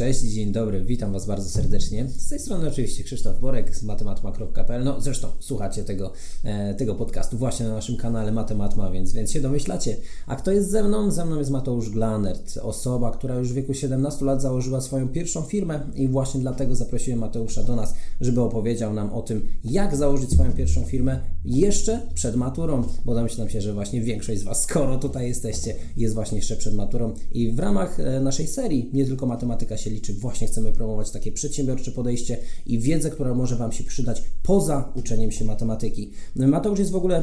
Cześć, dzień dobry, witam Was bardzo serdecznie. Z tej strony oczywiście Krzysztof Borek z matematma.pl. No zresztą słuchacie tego, e, tego podcastu właśnie na naszym kanale Matematma, więc, więc się domyślacie. A kto jest ze mną? Ze mną jest Mateusz Glanert, osoba, która już w wieku 17 lat założyła swoją pierwszą firmę i właśnie dlatego zaprosiłem Mateusza do nas, żeby opowiedział nam o tym, jak założyć swoją pierwszą firmę jeszcze przed maturą, bo domyślam się, że właśnie większość z Was, skoro tutaj jesteście, jest właśnie jeszcze przed maturą i w ramach e, naszej serii, nie tylko matematyka się liczy, właśnie chcemy promować takie przedsiębiorcze podejście i wiedzę, która może Wam się przydać poza uczeniem się matematyki. Mateusz jest w ogóle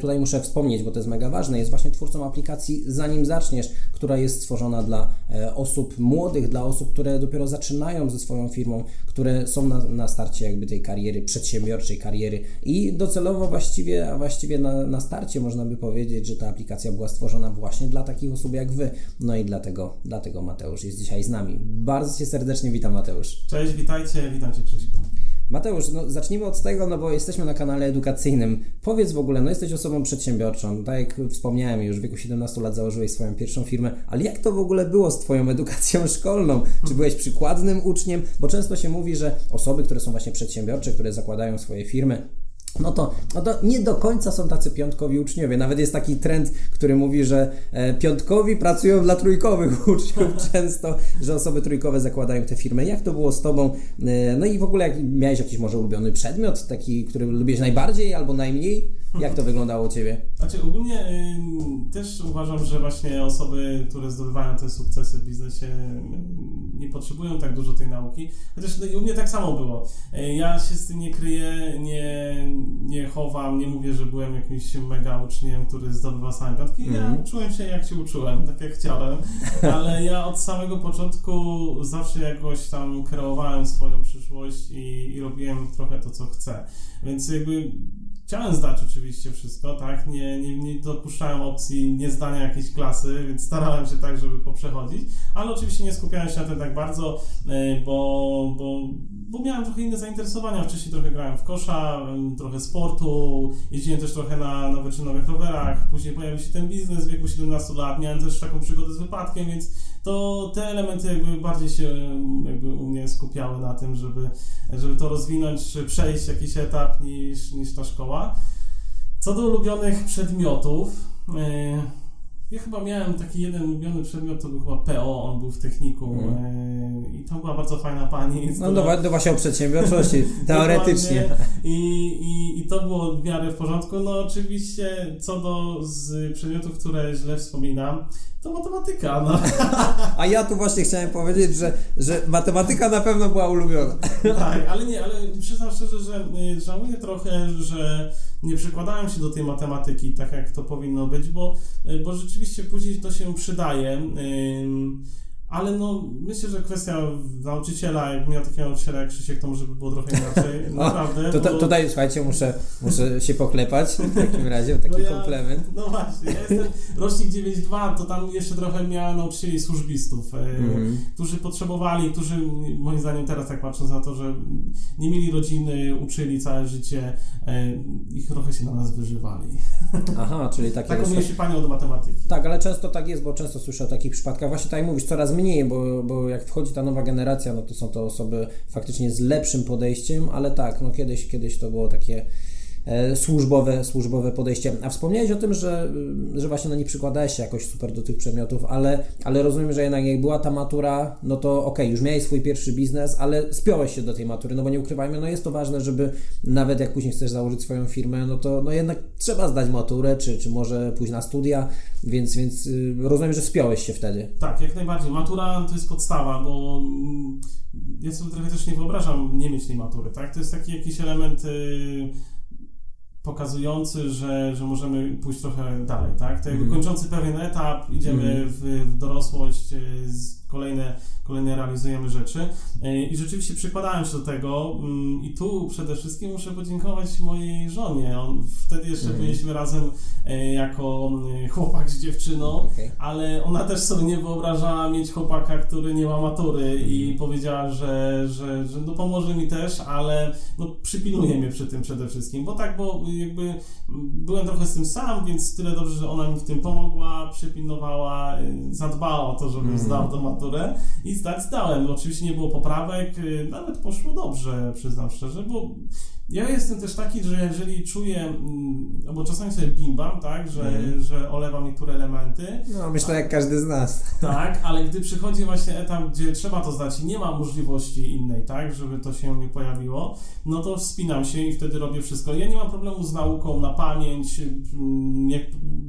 tutaj muszę wspomnieć, bo to jest mega ważne, jest właśnie twórcą aplikacji Zanim Zaczniesz, która jest stworzona dla e, osób młodych, dla osób, które dopiero zaczynają ze swoją firmą, które są na, na starcie jakby tej kariery, przedsiębiorczej kariery i docelowo właściwie, właściwie na, na starcie można by powiedzieć, że ta aplikacja była stworzona właśnie dla takich osób jak Wy. No i dlatego, dlatego Mateusz jest dzisiaj z nami. Bardzo Cię serdecznie witam Mateusz. Cześć, witajcie, witam Cię Krzyśku. Mateusz, no zacznijmy od tego, no bo jesteśmy na kanale edukacyjnym. Powiedz w ogóle, no jesteś osobą przedsiębiorczą, tak jak wspomniałem, już w wieku 17 lat założyłeś swoją pierwszą firmę, ale jak to w ogóle było z Twoją edukacją szkolną? Czy byłeś przykładnym uczniem? Bo często się mówi, że osoby, które są właśnie przedsiębiorcze, które zakładają swoje firmy, no to, no to nie do końca są tacy piątkowi uczniowie. Nawet jest taki trend, który mówi, że e, piątkowi pracują dla trójkowych uczniów często, że osoby trójkowe zakładają te firmy. Jak to było z Tobą? E, no i w ogóle jak miałeś jakiś może ulubiony przedmiot, taki, który lubisz najbardziej albo najmniej? Jak to wyglądało u Ciebie? Znaczy ogólnie y, też uważam, że właśnie osoby, które zdobywają te sukcesy w biznesie y, nie potrzebują tak dużo tej nauki. Chociaż no, u mnie tak samo było. Y, ja się z tym nie kryję, nie, nie chowam, nie mówię, że byłem jakimś mega uczniem, który zdobywa same piątki. Ja mhm. uczyłem się jak się uczyłem, tak jak chciałem, ale ja od samego początku zawsze jakoś tam kreowałem swoją przyszłość i, i robiłem trochę to, co chcę. Więc jakby Chciałem zdać oczywiście wszystko, tak? Nie, nie, nie dopuszczałem opcji niezdania jakiejś klasy, więc starałem się tak, żeby poprzechodzić, ale oczywiście nie skupiałem się na tym tak bardzo, e, bo, bo, bo miałem trochę inne zainteresowania. Wcześniej trochę grałem w kosza, trochę sportu, jeździłem też trochę na, na wyczynowych rowerach, później pojawił się ten biznes w wieku 17 lat, miałem też taką przygodę z wypadkiem, więc to te elementy jakby bardziej się jakby u mnie skupiały na tym, żeby, żeby to rozwinąć, czy przejść jakiś etap niż, niż ta szkoła. Co do ulubionych przedmiotów, yy, ja chyba miałem taki jeden ulubiony przedmiot, to był chyba PO, on był w techniku mm. i to była bardzo fajna pani. No która... do, właśnie o przedsiębiorczości, teoretycznie. I, i, I to było w miarę w porządku. No oczywiście co do z przedmiotów, które źle wspominam, to matematyka. No. A ja tu właśnie chciałem powiedzieć, że, że matematyka na pewno była ulubiona. Tak, ale nie, ale przyznam szczerze, że y, żałuję trochę, że nie przykładałem się do tej matematyki tak, jak to powinno być, bo, y, bo rzeczywiście później to się przydaje. Ale no, myślę, że kwestia nauczyciela, jak miał takiego nauczyciela jak Krzysiek, to może by było trochę inaczej. Naprawdę. To, to, bo... Tutaj, słuchajcie, muszę, muszę się poklepać w takim razie, taki no ja, komplement. No właśnie, ja jestem rocznik 9.2, to tam jeszcze trochę miałem nauczycieli służbistów, mm. którzy potrzebowali, którzy moim zdaniem teraz tak patrząc na to, że nie mieli rodziny, uczyli całe życie, e, ich trochę się na nas wyżywali. Aha, czyli takie... Taką mieliśmy panią do matematyki. Tak, ale często tak jest, bo często słyszę o takich przypadkach. Właśnie tak jak mówisz, coraz mniej, bo, bo jak wchodzi ta nowa generacja, no to są to osoby faktycznie z lepszym podejściem, ale tak, no kiedyś, kiedyś to było takie służbowe, służbowe podejście. A wspomniałeś o tym, że, że właśnie no nie przykładałeś się jakoś super do tych przedmiotów, ale, ale rozumiem, że jednak jak była ta matura, no to okej, okay, już miałeś swój pierwszy biznes, ale spiąłeś się do tej matury, no bo nie ukrywajmy, no jest to ważne, żeby nawet jak później chcesz założyć swoją firmę, no to no jednak trzeba zdać maturę, czy, czy może pójść na studia, więc, więc y, rozumiem, że spiąłeś się wtedy. Tak, jak najbardziej. Matura to jest podstawa, bo mm, ja sobie trochę też nie wyobrażam nie mieć tej matury, tak? To jest taki jakiś element... Yy pokazujący, że, że możemy pójść trochę dalej, tak? To jakby mm. kończący pewien etap, idziemy mm. w, w dorosłość, y, z kolejne kolejne realizujemy rzeczy. E, I rzeczywiście przykładałem się do tego mm, i tu przede wszystkim muszę podziękować mojej żonie. On, wtedy jeszcze mm. byliśmy razem e, jako mm, chłopak z dziewczyną, okay. ale ona też sobie nie wyobrażała mieć chłopaka, który nie ma matury i mhm. powiedziała, że, że, że no pomoże mi też, ale no przypilnuje mnie przy tym przede wszystkim, bo tak, bo jakby byłem trochę z tym sam, więc tyle dobrze, że ona mi w tym pomogła, przypilnowała, zadbała o to, żebym mm. zdał do matury maturę i zdać zdałem. Oczywiście nie było poprawek, y, nawet poszło dobrze, przyznam szczerze, bo ja jestem też taki, że jeżeli czuję, mm, bo czasami sobie bimbam, tak, że, mm. że olewam niektóre elementy. No, myślę jak każdy z nas. Tak, ale gdy przychodzi właśnie etap, gdzie trzeba to zdać i nie ma możliwości innej, tak, żeby to się nie pojawiło, no to wspinam się i wtedy robię wszystko. Ja nie mam problemu z nauką na pamięć, mm, jak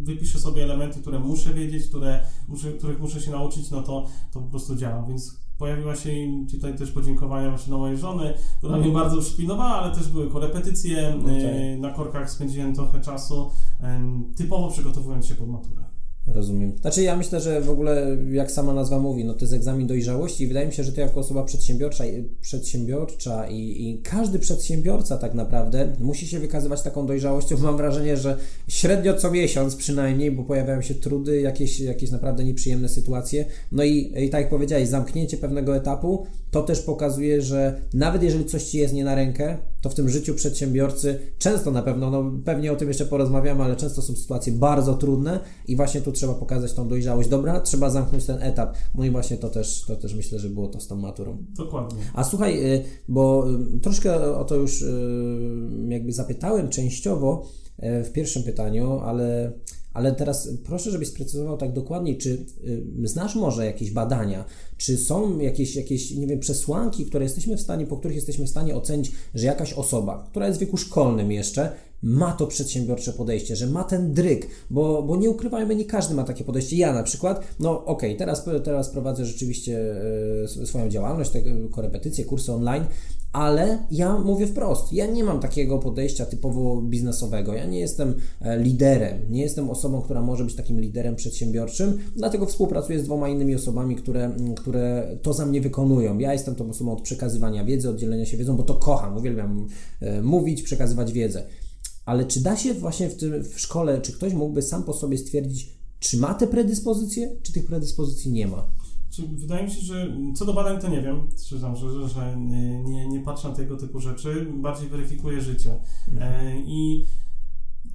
wypiszę sobie elementy, które muszę wiedzieć, które muszę, których muszę się nauczyć, no to, to po prostu działa, więc pojawiła się im tutaj też podziękowania właśnie do mojej żony, która mnie bardzo przypilnowała, ale też były korepetycje. Okay. Na korkach spędziłem trochę czasu, typowo przygotowując się pod maturę. Rozumiem. Znaczy ja myślę, że w ogóle jak sama nazwa mówi, no to jest egzamin dojrzałości i wydaje mi się, że ty jako osoba przedsiębiorcza, przedsiębiorcza i, i każdy przedsiębiorca tak naprawdę musi się wykazywać taką dojrzałością. Mam wrażenie, że średnio co miesiąc przynajmniej, bo pojawiają się trudy, jakieś, jakieś naprawdę nieprzyjemne sytuacje. No i, i tak jak powiedziałeś, zamknięcie pewnego etapu to też pokazuje, że nawet jeżeli coś ci jest nie na rękę, to w tym życiu przedsiębiorcy często na pewno, no pewnie o tym jeszcze porozmawiamy, ale często są sytuacje bardzo trudne i właśnie tu trzeba pokazać tą dojrzałość. Dobra, trzeba zamknąć ten etap. No i właśnie to też, to też myślę, że było to z tą maturą. Dokładnie. A słuchaj, y, bo y, troszkę o to już y, jakby zapytałem częściowo w pierwszym pytaniu, ale ale teraz proszę, żebyś sprecyzował tak dokładnie, czy znasz może jakieś badania, czy są jakieś, jakieś, nie wiem, przesłanki, które jesteśmy w stanie, po których jesteśmy w stanie ocenić, że jakaś osoba, która jest w wieku szkolnym jeszcze, ma to przedsiębiorcze podejście, że ma ten dryk, bo, bo nie ukrywajmy, nie każdy ma takie podejście. Ja na przykład, no okej, okay, teraz, teraz prowadzę rzeczywiście e, swoją działalność, te korepetycje, kursy online, ale ja mówię wprost, ja nie mam takiego podejścia typowo biznesowego. Ja nie jestem e, liderem, nie jestem osobą, która może być takim liderem przedsiębiorczym, dlatego współpracuję z dwoma innymi osobami, które, które to za mnie wykonują. Ja jestem tą osobą od przekazywania wiedzy, od dzielenia się wiedzą, bo to kocham, uwielbiam e, mówić, przekazywać wiedzę. Ale czy da się właśnie w, tym, w szkole, czy ktoś mógłby sam po sobie stwierdzić, czy ma te predyspozycje, czy tych predyspozycji nie ma? Wydaje mi się, że co do badań to nie wiem, przyznam, że, że nie, nie, nie patrzę na tego typu rzeczy, bardziej weryfikuję życie. Mhm. E, I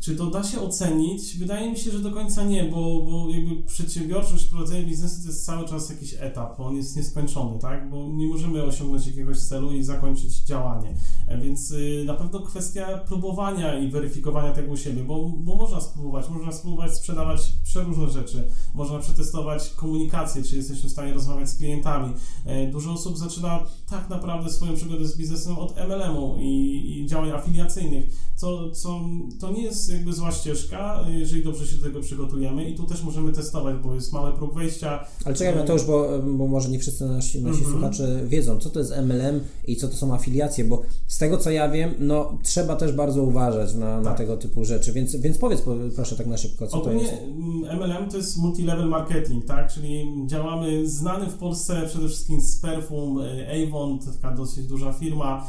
czy to da się ocenić? Wydaje mi się, że do końca nie, bo, bo jakby przedsiębiorczość, prowadzenie biznesu to jest cały czas jakiś etap, on jest nieskończony, tak? Bo nie możemy osiągnąć jakiegoś celu i zakończyć działanie. E, więc y, na pewno kwestia próbowania i weryfikowania tego u siebie, bo, bo można spróbować, można spróbować sprzedawać przeróżne rzeczy, można przetestować komunikację, czy jesteśmy w stanie rozmawiać z klientami. E, dużo osób zaczyna tak naprawdę swoją przygodę z biznesem od MLM-u i, i działań afiliacyjnych, co, co to nie jest jakby zła ścieżka, jeżeli dobrze się do tego przygotujemy i tu też możemy testować, bo jest mały próg wejścia. Ale czekaj, to już, bo, bo może nie wszyscy nasi, nasi mm -hmm. słuchacze wiedzą, co to jest MLM i co to są afiliacje, bo z tego co ja wiem, no trzeba też bardzo uważać na, tak. na tego typu rzeczy, więc, więc powiedz proszę tak na szybko, co Ogólnie, to jest. MLM to jest multi-level marketing, tak, czyli działamy, znany w Polsce przede wszystkim z Perfum, e, Avon, taka dosyć duża firma,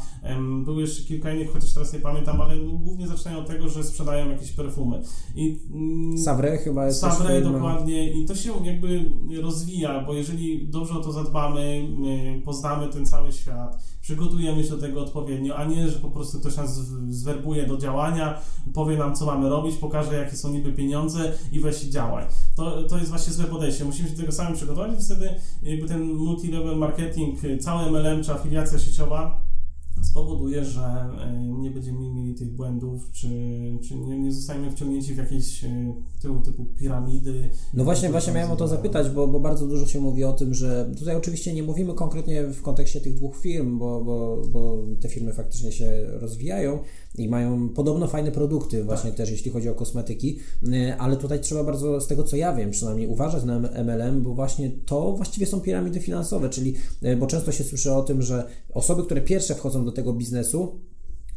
były jeszcze kilka innych, chociaż teraz nie pamiętam, ale głównie zaczynają od tego, że sprzedają jakieś perfumy. I, mm, Savre chyba jest Savre, dokładnie. I to się jakby rozwija, bo jeżeli dobrze o to zadbamy, poznamy ten cały świat, przygotujemy się do tego odpowiednio, a nie, że po prostu ktoś nas zwerbuje do działania, powie nam, co mamy robić, pokaże, jakie są niby pieniądze i weź i działaj. To, to jest właśnie złe podejście. Musimy się do tego sami przygotować i wtedy jakby ten multi-level marketing, cały MLM czy afiliacja sieciowa spowoduje, że e, nie będziemy mieli tych błędów, czy, czy nie, nie zostaniemy wciągnięci w jakieś e, tego typu piramidy. No właśnie, właśnie miałem o to zapytać, bo, bo bardzo dużo się mówi o tym, że tutaj oczywiście nie mówimy konkretnie w kontekście tych dwóch firm, bo, bo, bo te firmy faktycznie się rozwijają, i mają podobno fajne produkty właśnie tak. też, jeśli chodzi o kosmetyki, y, ale tutaj trzeba bardzo, z tego co ja wiem przynajmniej, uważać na MLM, bo właśnie to właściwie są piramidy finansowe, czyli, y, bo często się słyszy o tym, że osoby, które pierwsze wchodzą do tego biznesu,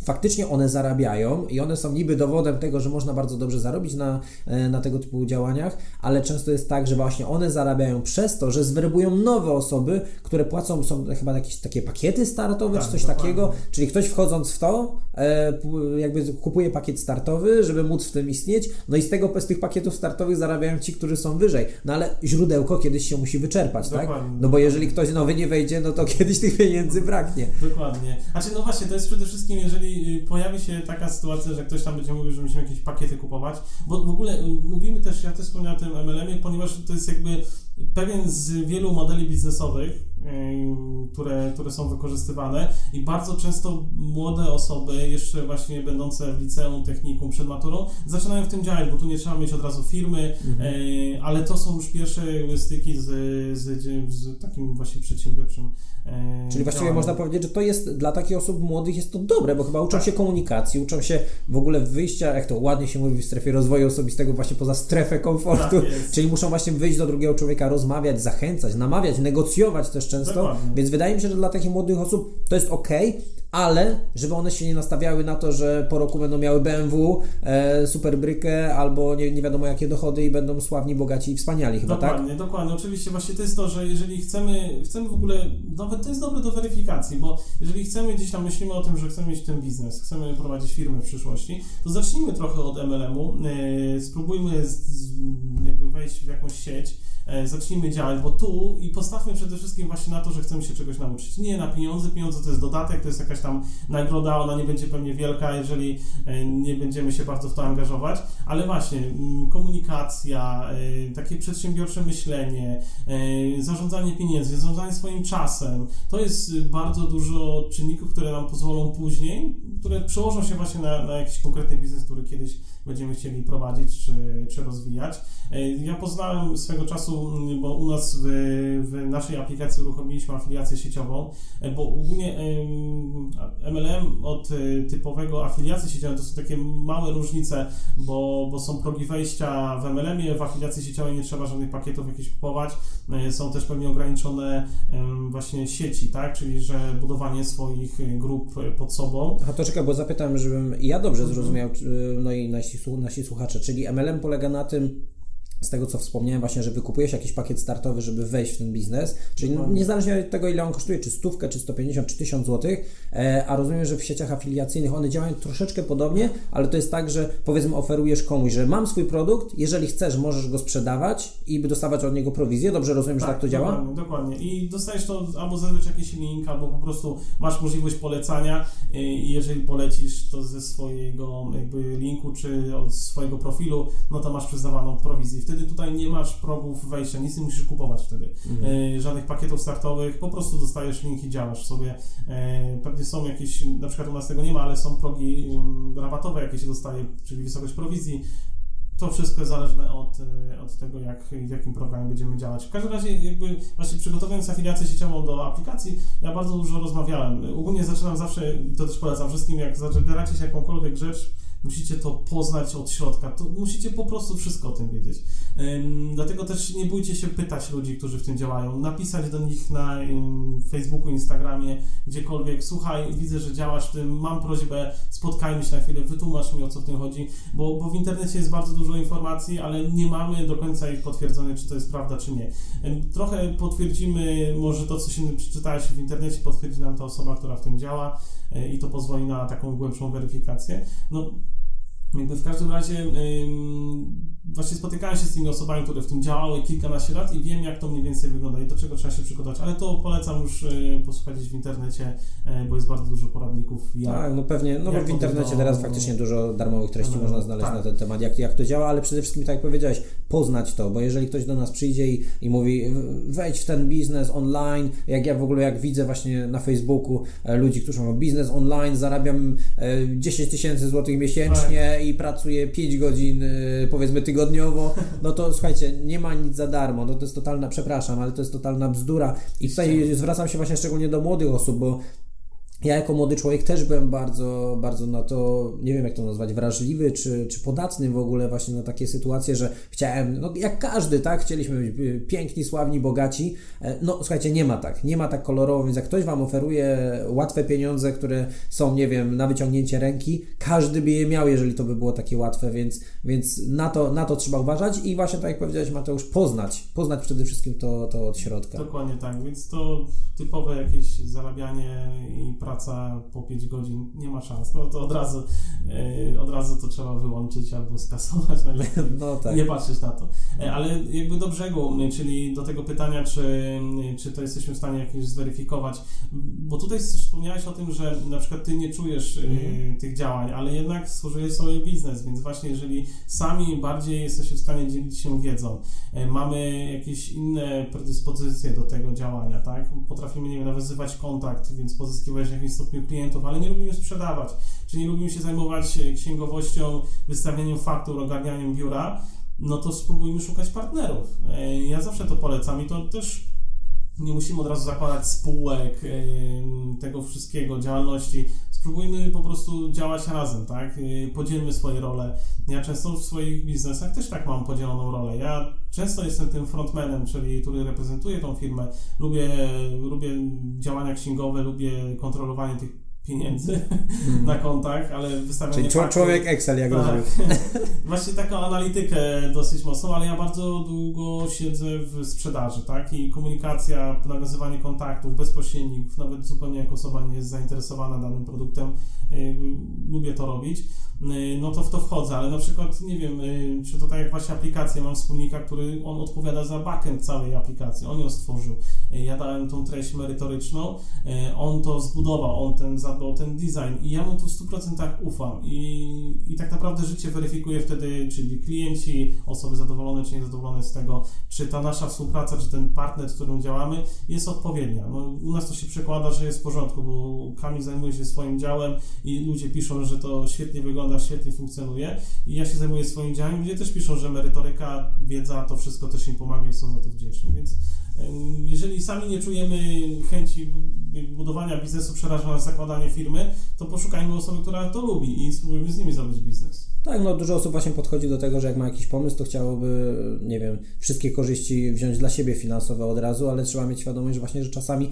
faktycznie one zarabiają i one są niby dowodem tego, że można bardzo dobrze zarobić na, e, na tego typu działaniach, ale często jest tak, że właśnie one zarabiają przez to, że zwerbują nowe osoby, które płacą, są chyba jakieś takie pakiety startowe tak, czy coś dokładnie. takiego, czyli ktoś wchodząc w to, e, jakby kupuje pakiet startowy, żeby móc w tym istnieć, no i z tego, z tych pakietów startowych zarabiają ci, którzy są wyżej, no ale źródełko kiedyś się musi wyczerpać, tak? dokładnie, tak? No bo jeżeli ktoś nowy nie wejdzie, no to kiedyś tych pieniędzy braknie. Dokładnie. Znaczy, no właśnie, to jest przede wszystkim, jeżeli jeżeli y, pojawi się taka sytuacja, że ktoś tam będzie mówił, że musimy jakieś pakiety kupować, bo w ogóle y, mówimy też, ja też wspomniałem o tym MLM-ie, ponieważ to jest jakby pewien z wielu modeli biznesowych, które, które są wykorzystywane i bardzo często młode osoby, jeszcze właśnie będące w liceum, technikum, przed maturą, zaczynają w tym działać, bo tu nie trzeba mieć od razu firmy, mhm. ale to są już pierwsze styki z, z, z takim właśnie przedsiębiorczym Czyli właściwie można powiedzieć, że to jest dla takich osób młodych jest to dobre, bo chyba uczą tak. się komunikacji, uczą się w ogóle wyjścia, jak to ładnie się mówi w strefie rozwoju osobistego, właśnie poza strefę komfortu, tak czyli muszą właśnie wyjść do drugiego człowieka, rozmawiać, zachęcać, namawiać, negocjować też często, Dokładnie. więc wydaje mi się, że dla takich młodych osób to jest ok, ale żeby one się nie nastawiały na to, że po roku będą miały BMW, e, superbrykę albo nie, nie wiadomo jakie dochody i będą sławni, bogaci i wspaniali chyba, dokładnie, tak? Dokładnie, dokładnie. Oczywiście właśnie to jest to, że jeżeli chcemy, chcemy w ogóle, nawet to jest dobre do weryfikacji, bo jeżeli chcemy gdzieś tam myślimy o tym, że chcemy mieć ten biznes, chcemy prowadzić firmę w przyszłości, to zacznijmy trochę od MLM-u, e, spróbujmy z, z, jakby wejść w jakąś sieć, E, zacznijmy działać, bo tu i postawmy przede wszystkim właśnie na to, że chcemy się czegoś nauczyć. Nie na pieniądze, pieniądze to jest dodatek, to jest jakaś tam nagroda, ona nie będzie pewnie wielka, jeżeli e, nie będziemy się bardzo w to angażować, ale właśnie mm, komunikacja, e, takie przedsiębiorcze myślenie, zarządzanie pieniędzmi, zarządzanie swoim czasem, to jest bardzo dużo czynników, które nam pozwolą później, które przełożą się właśnie na, na jakiś konkretny biznes, który kiedyś będziemy chcieli prowadzić czy, czy rozwijać. E, ja poznałem swego czasu, mm, bo u nas w, w naszej aplikacji uruchomiliśmy afiliację sieciową, e, bo ogólnie MLM od e, typowego afiliacji sieciowej to są takie małe różnice, bo, bo są progi wejścia w MLM-ie, w afiliacji sieciowej nie trzeba żadnych pakietów jakichś kupować, są też pewnie ograniczone właśnie sieci, tak, czyli że budowanie swoich grup pod sobą. A to czekaj, bo zapytam, żebym ja dobrze mhm. zrozumiał, no i nasi, nasi słuchacze, czyli MLM polega na tym, z tego co wspomniałem właśnie, że wykupujesz jakiś pakiet startowy, żeby wejść w ten biznes, czyli no, niezależnie od tego ile on kosztuje, czy stówkę, czy 150, czy 1000 zł, e, a rozumiem, że w sieciach afiliacyjnych one działają troszeczkę podobnie, ale to jest tak, że powiedzmy oferujesz komuś, że mam swój produkt, jeżeli chcesz, możesz go sprzedawać i dostawać od niego prowizję, dobrze rozumiem, tak, że tak to działa? Dokładnie, dokładnie. I dostajesz to albo zazwyczaj jakiś link, albo po prostu masz możliwość polecania e, i jeżeli polecisz to ze swojego jakby linku, czy od swojego profilu, no to masz przyznawaną prowizję wtedy tutaj nie masz progów wejścia, nic nie musisz kupować wtedy. Mhm. E, żadnych pakietów startowych, po prostu dostajesz link i działasz sobie. E, pewnie są jakieś, na przykład u nas tego nie ma, ale są progi um, rabatowe, jakie się dostaje, czyli wysokość prowizji. To wszystko jest zależne od, e, od tego, jak, w jakim programie będziemy działać. W każdym razie, jakby właśnie przygotowując afiliację sieciową do aplikacji, ja bardzo dużo rozmawiałem. Ogólnie zaczynam zawsze, to też polecam wszystkim, jak zabieracie się jakąkolwiek rzecz, musicie to poznać od środka, to musicie po prostu wszystko o tym wiedzieć. Dlatego też nie bójcie się pytać ludzi, którzy w tym działają, napisać do nich na Facebooku, Instagramie, gdziekolwiek, słuchaj, widzę, że działasz w tym, mam prośbę, spotkajmy się na chwilę, wytłumacz mi o co w tym chodzi, bo, bo w internecie jest bardzo dużo informacji, ale nie mamy do końca ich potwierdzone, czy to jest prawda, czy nie. Trochę potwierdzimy, może to, co się przeczytałeś w internecie, potwierdzi nam ta osoba, która w tym działa e, i to pozwoli na taką głębszą weryfikację. No, jakby w każdym razie właśnie spotykałem się z tymi osobami, które w tym działały kilkanaście lat i wiem, jak to mniej więcej wygląda i do czego trzeba się przygotować, ale to polecam już posłuchać w internecie, y, bo jest bardzo dużo poradników. Jak, tak, no pewnie, no bo w internecie to, teraz faktycznie dużo darmowych treści no, można znaleźć tak. na ten temat, jak, jak to działa, ale przede wszystkim, tak jak powiedziałeś, poznać to, bo jeżeli ktoś do nas przyjdzie i, i mówi, wejdź w ten biznes online, jak ja w ogóle, jak widzę właśnie na Facebooku e, ludzi, którzy mają biznes online, zarabiam 10 e, tysięcy złotych miesięcznie tak. I pracuję 5 godzin, e, powiedzmy, tygodniowo, tygodniowo, no to słuchajcie, nie ma nic za darmo, no to jest totalna, przepraszam, ale to jest totalna bzdura. I tutaj zwracam się właśnie szczególnie do młodych osób, bo ja jako młody człowiek też byłem bardzo, bardzo na to, nie wiem jak to nazwać, wrażliwy czy, czy podatny w ogóle właśnie na takie sytuacje, że chciałem, no jak każdy, tak, chcieliśmy być piękni, sławni, bogaci. E, no słuchajcie, nie ma tak, nie ma tak kolorowo, więc jak ktoś Wam oferuje łatwe pieniądze, które są, nie wiem, na wyciągnięcie ręki, każdy by je miał, jeżeli to by było takie łatwe, więc, więc na, to, na to trzeba uważać i właśnie tak jak powiedziałeś Mateusz, poznać, poznać przede wszystkim to, to od środka. Dokładnie tak, więc to typowe jakieś zarabianie i praca po 5 godzin, nie ma szans. No to od razu, e, od razu to trzeba wyłączyć albo skasować, no tak. nie patrzeć na to. E, ale jakby do brzegu, czyli do tego pytania, czy, czy to jesteśmy w stanie jakieś zweryfikować, bo tutaj wspomniałeś o tym, że na przykład ty nie czujesz mm. tych działań, ale jednak stworzyłeś sobie biznes, więc właśnie jeżeli sami bardziej jesteście w stanie dzielić się wiedzą, mamy jakieś inne predyspozycje do tego działania, tak? Potrafimy, nie wiem, nawiązywać kontakt, więc pozyskiwać jakimś stopniu klientów, ale nie lubimy sprzedawać, czy nie lubimy się zajmować e, księgowością, wystawianiem faktur, ogarnianiem biura, no to spróbujmy szukać partnerów. E, ja zawsze to polecam i to też nie musimy od razu zakładać spółek, e, tego wszystkiego, działalności. Spróbujmy po prostu działać razem, tak? Podzielmy swoje role. Ja często w swoich biznesach też tak mam podzieloną rolę. Ja często jestem tym frontmanem, czyli który reprezentuje tą firmę. Lubię, lubię działania księgowe, lubię kontrolowanie tych pieniędzy mm. na kontach, ale wystawianie Czyli człowiek Excel, jak tak. Właśnie taką analitykę dosyć mocną, ale ja bardzo długo siedzę w sprzedaży, tak? I komunikacja, nawiązywanie kontaktów bezpośrednich, nawet zupełnie jak osoba nie jest zainteresowana danym produktem, yy, lubię to robić. Y, no to w to wchodzę, ale na przykład nie wiem, y, czy to tak jak właśnie aplikację, mam wspólnika, który on odpowiada za backend całej aplikacji, on ją stworzył. Y, ja dałem tą treść merytoryczną, on to zbudował, on ten zadbał ten design i ja mu tu w 100% ufam i, i tak naprawdę życie weryfikuje wtedy, czyli klienci, osoby zadowolone czy niezadowolone z tego, czy ta nasza współpraca, czy ten partner, z którym działamy jest odpowiednia. No, u nas to się przekłada, że jest w porządku, bo Kamil zajmuje się swoim działem i ludzie piszą, że to świetnie wygląda wygląda, świetnie funkcjonuje i ja się zajmuję swoim działaniem. Ludzie też piszą, że merytoryka, wiedza, to wszystko też im pomaga i są za to wdzięczni, więc jeżeli sami nie czujemy chęci budowania biznesu, przeraża nas zakładanie firmy, to poszukajmy osoby, która to lubi i spróbujmy z nimi zrobić biznes. Tak, no dużo osób właśnie podchodzi do tego, że jak ma jakiś pomysł, to chciałoby, nie wiem, wszystkie korzyści wziąć dla siebie finansowe od razu, ale trzeba mieć świadomość, że właśnie, że czasami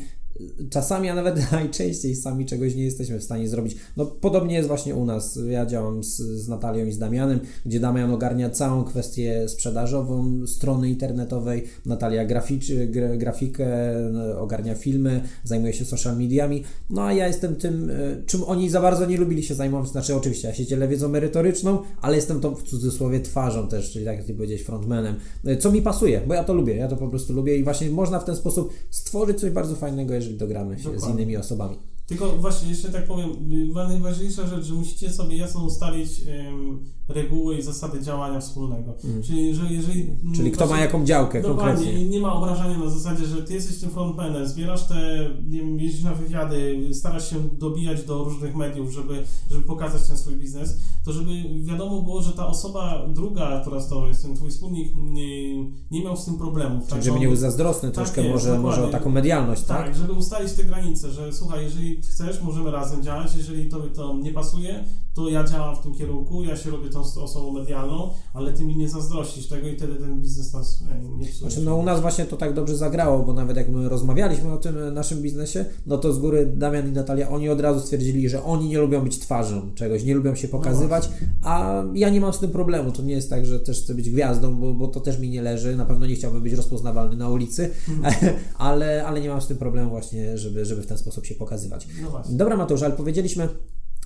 czasami, a nawet najczęściej sami czegoś nie jesteśmy w stanie zrobić. No podobnie jest właśnie u nas. Ja działam z, z Natalią i z Damianem, gdzie Damian ogarnia całą kwestię sprzedażową strony internetowej, Natalia graficz, grafikę, ogarnia filmy, zajmuje się social mediami, no a ja jestem tym, e, czym oni za bardzo nie lubili się zajmować, znaczy oczywiście ja się dzielę wiedzą merytoryczną, ale jestem tą w cudzysłowie twarzą też, czyli tak jak ty powiedziałeś, frontmanem, e, co mi pasuje, bo ja to lubię, ja to po prostu lubię i właśnie można w ten sposób stworzyć coś bardzo fajnego, jeżeli dogramy się Dokładnie. z innymi osobami. Tylko właśnie jeszcze tak powiem, najważniejsza rzecz, że musicie sobie jasno ustalić um, reguły i zasady działania wspólnego. Mm. Czyli, że jeżeli... Czyli kto ma jaką działkę konkretnie. nie ma obrażania na zasadzie, że ty jesteś tym frontmanem, zbierasz te, nie wiem, jeździsz na wywiady, starasz się dobijać do różnych mediów, żeby, żeby pokazać ten swój biznes, to żeby wiadomo było, że ta osoba druga, która z tobą jest, ten twój wspólnik, nie, nie miał z tym problemów. Czyli tak, żeby nie był zazdrosny tak troszkę jest, może, może o taką medialność, tak? Tak, żeby ustalić te granice, że słuchaj, jeżeli chcesz, możemy razem działać, jeżeli tobie to nie pasuje, to ja działam w tym kierunku, ja się robię tą osobą medialną, ale ty mi nie zazdrościsz tego i wtedy ten biznes nas nie psuje. Znaczy, no u nas właśnie to tak dobrze zagrało, bo nawet jak my rozmawialiśmy o tym naszym biznesie, no to z góry Damian i Natalia, oni od razu stwierdzili, że oni nie lubią być twarzą czegoś, nie lubią się pokazywać, no a ja nie mam z tym problemu. To nie jest tak, że też chcę być gwiazdą, bo, bo to też mi nie leży. Na pewno nie chciałbym być rozpoznawalny na ulicy, mhm. ale, ale nie mam z tym problemu właśnie, żeby, żeby w ten sposób się pokazywać. No Dobra Mateusz, ale powiedzieliśmy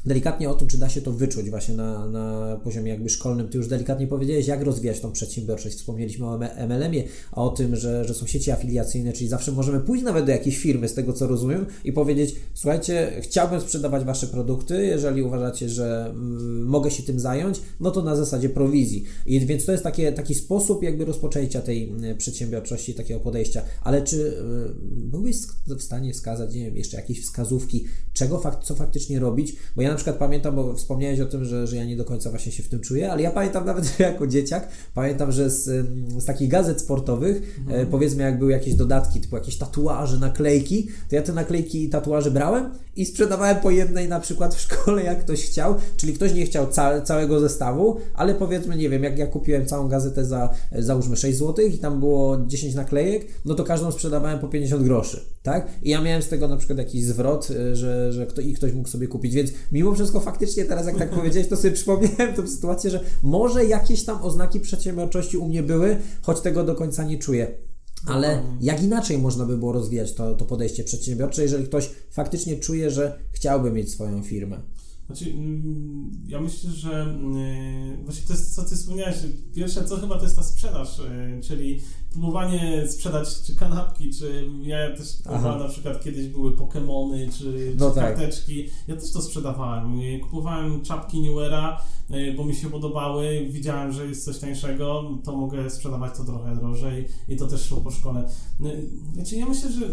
delikatnie o tym, czy da się to wyczuć właśnie na, na poziomie jakby szkolnym. Ty już delikatnie powiedziałeś, jak rozwijać tą przedsiębiorczość. Wspomnieliśmy o MLM-ie, o tym, że, że są sieci afiliacyjne, czyli zawsze możemy pójść nawet do jakiejś firmy, z tego co rozumiem, i powiedzieć, słuchajcie, chciałbym sprzedawać Wasze produkty, jeżeli uważacie, że mm, mogę się tym zająć, no to na zasadzie prowizji. I więc to jest takie, taki sposób jakby rozpoczęcia tej mm, przedsiębiorczości, takiego podejścia. Ale czy y, byłbyś w stanie wskazać, nie wiem, jeszcze jakieś wskazówki, czego fakt, co faktycznie robić? Bo ja ja na przykład pamiętam, bo wspomniałeś o tym, że, że ja nie do końca właśnie się w tym czuję, ale ja pamiętam nawet, jako dzieciak, pamiętam, że z, z takich gazet sportowych, mhm. e, powiedzmy jak były jakieś dodatki, typu jakieś tatuaże, naklejki, to ja te naklejki i tatuaże brałem i sprzedawałem po jednej na przykład w szkole, jak ktoś chciał, czyli ktoś nie chciał ca całego zestawu, ale powiedzmy, nie wiem, jak ja kupiłem całą gazetę za załóżmy 6 zł i tam było 10 naklejek, no to każdą sprzedawałem po 50 groszy, tak? I ja miałem z tego na przykład jakiś zwrot, e, że, że kto, i ktoś mógł sobie kupić, więc mimo wszystko faktycznie teraz jak tak powiedziałeś, to sobie przypomniałem tę sytuację, że może jakieś tam oznaki przedsiębiorczości u mnie były, choć tego do końca nie czuję. Ale jak inaczej można by było rozwijać to, to podejście przedsiębiorcze, jeżeli ktoś faktycznie czuje, że chciałby mieć swoją firmę? Znaczy, mm, ja myślę, że mm, właśnie to jest, co ty wspomniałeś, pierwsze co chyba to jest ta sprzedaż, y, czyli próbowanie sprzedać czy kanapki, czy ja też próbowałem na przykład kiedyś były Pokemony, czy, No czy tak. karteczki, ja też to sprzedawałem, kupowałem czapki New Era, y, bo mi się podobały, widziałem, że jest coś tańszego, to mogę sprzedawać to trochę drożej i to też szło po szkole. Y, Znaczy, ja myślę, że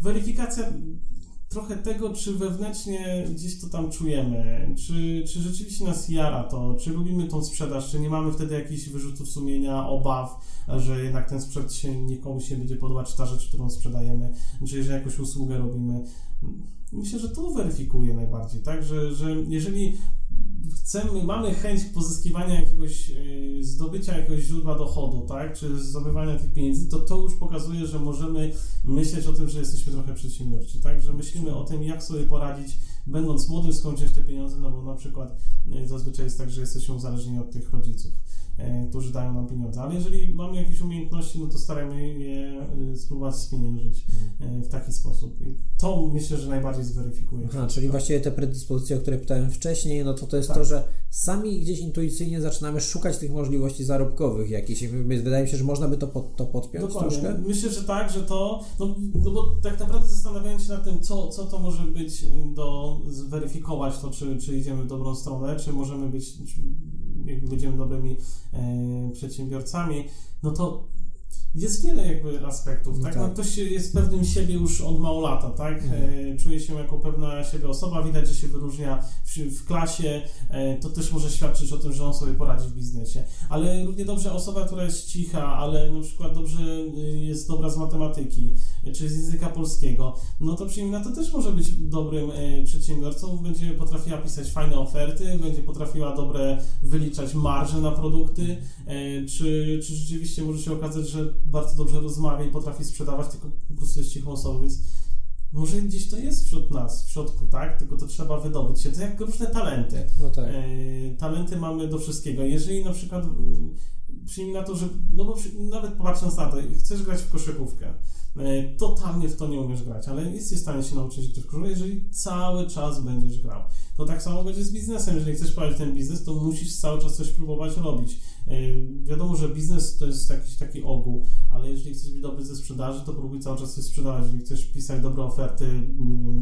weryfikacja trochę tego, czy wewnętrznie gdzieś to tam czujemy, czy, czy rzeczywiście nas jara to, czy lubimy tą sprzedaż, czy nie mamy wtedy jakichś wyrzutów sumienia, obaw, że jednak ten sprzęt się nikomu się będzie podobać, czy ta rzecz, którą sprzedajemy, czy że jakąś usługę robimy. Myślę, że to weryfikuje najbardziej, tak, że, że jeżeli chcemy, mamy chęć pozyskiwania jakiegoś, yy, zdobycia jakiegoś źródła dochodu, tak, czy zdobywania tych pieniędzy, to to już pokazuje, że możemy myśleć o tym, że jesteśmy trochę przedsiębiorczy, tak, że myślimy o tym, jak sobie poradzić, będąc młodym, skąd te pieniądze, no bo na przykład yy, zazwyczaj jest tak, że jesteśmy uzależnieni od tych rodziców, którzy dają nam pieniądze, ale jeżeli mamy jakieś umiejętności, no to starajmy je yy, spróbować spieniężyć yy, w taki sposób i to myślę, że najbardziej zweryfikuje. Aha, czyli właściwie te predyspozycje, o które pytałem wcześniej, no to to jest Tak. to, że sami gdzieś intuicyjnie zaczynamy szukać tych możliwości zarobkowych jakichś. Wydaje mi się, że można by to, pod, to podpiąć Dokładnie. troszkę. Myślę, że tak, że to, no, no bo tak naprawdę zastanawiając się nad tym, co, co to może być do zweryfikować to, czy, czy idziemy w dobrą stronę, czy możemy być, czy jakby będziemy dobrymi e, przedsiębiorcami, no to jest wiele jakby aspektów, No tak? tak. No, ktoś jest pewnym siebie już od mało lata, tak? E, czuje się jako pewna siebie osoba, widać, że się wyróżnia w, w klasie, e, to też może świadczyć o tym, że on sobie poradzi w biznesie. Ale równie dobrze osoba, która jest cicha, ale na przykład dobrze y, jest dobra z matematyki, y, czy z języka polskiego, no to przyjmij na to też może być dobrym e, przedsiębiorcą, będzie potrafiła pisać fajne oferty, będzie potrafiła dobre wyliczać marże na produkty, e, czy, czy rzeczywiście może się okazać, że bardzo dobrze rozmawia i potrafi sprzedawać, tylko po prostu jest cichą osobą, więc może gdzieś to jest wśród nas, w środku, tak? Tylko to trzeba wydobyć się. To jak różne talenty. No tak. E, talenty mamy do wszystkiego. Jeżeli na przykład mm, przyjmij na to, że no bo przy, nawet patrząc na to, chcesz grać w koszykówkę, e, totalnie w to nie umiesz grać, ale jesteś w stanie się nauczyć grać w jeżeli cały czas będziesz grał. To tak samo będzie z biznesem. Jeżeli chcesz prowadzić ten biznes, to musisz cały czas coś próbować robić. E, wiadomo, że biznes to jest jakiś taki ogół, ale jeżeli chcesz być dobry ze sprzedaży, to próbuj cały czas coś sprzedawać. Jeżeli chcesz pisać dobre oferty,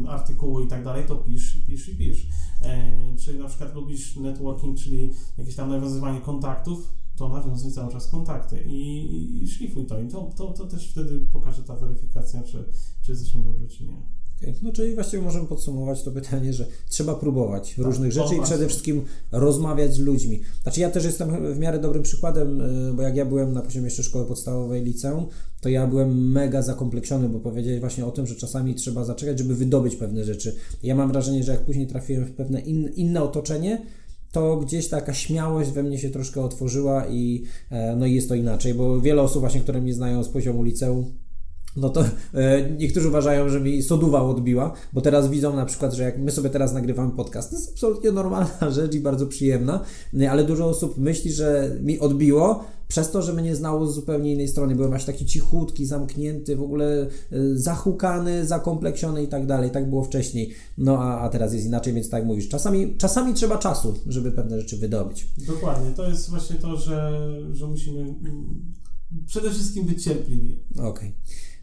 artykuły i tak dalej, to pisz i pisz i pisz. E, czy na przykład lubisz networking, czyli jakieś tam nawiązywanie kontaktów, to nawiązuj cały czas kontakty i, i, i szlifuj to. I to, to, to też wtedy pokaże ta weryfikacja, czy, czy jesteśmy dobrzy, czy nie. No czyli właściwie możemy podsumować to pytanie, że trzeba próbować różnych o rzeczy i przede wszystkim rozmawiać z ludźmi. Znaczy ja też jestem w miarę dobrym przykładem, y, bo jak ja byłem na poziomie jeszcze szkoły podstawowej, liceum, to ja byłem mega zakompleksiony, bo powiedziałeś właśnie o tym, że czasami trzeba zaczekać, żeby wydobyć pewne rzeczy. Ja mam wrażenie, że jak później trafiłem w pewne in, inne otoczenie, to gdzieś taka śmiałość we mnie się troszkę otworzyła i e, no i jest to inaczej, bo wiele osób właśnie, które mnie znają z poziomu liceum, no to e, niektórzy uważają, że mi soduwa odbiła, bo teraz widzą na przykład, że jak my sobie teraz nagrywamy podcast, to jest absolutnie normalna rzecz i bardzo przyjemna, ale dużo osób myśli, że mi odbiło przez to, że mnie znało z zupełnie innej strony. Byłem aż taki cichutki, zamknięty, w ogóle e, zahukany, zakompleksiony i tak dalej. Tak było wcześniej. No a, a teraz jest inaczej, więc tak mówisz. Czasami, czasami trzeba czasu, żeby pewne rzeczy wydobyć. Dokładnie. To jest właśnie to, że, że musimy mm, przede wszystkim być cierpliwi. Okej.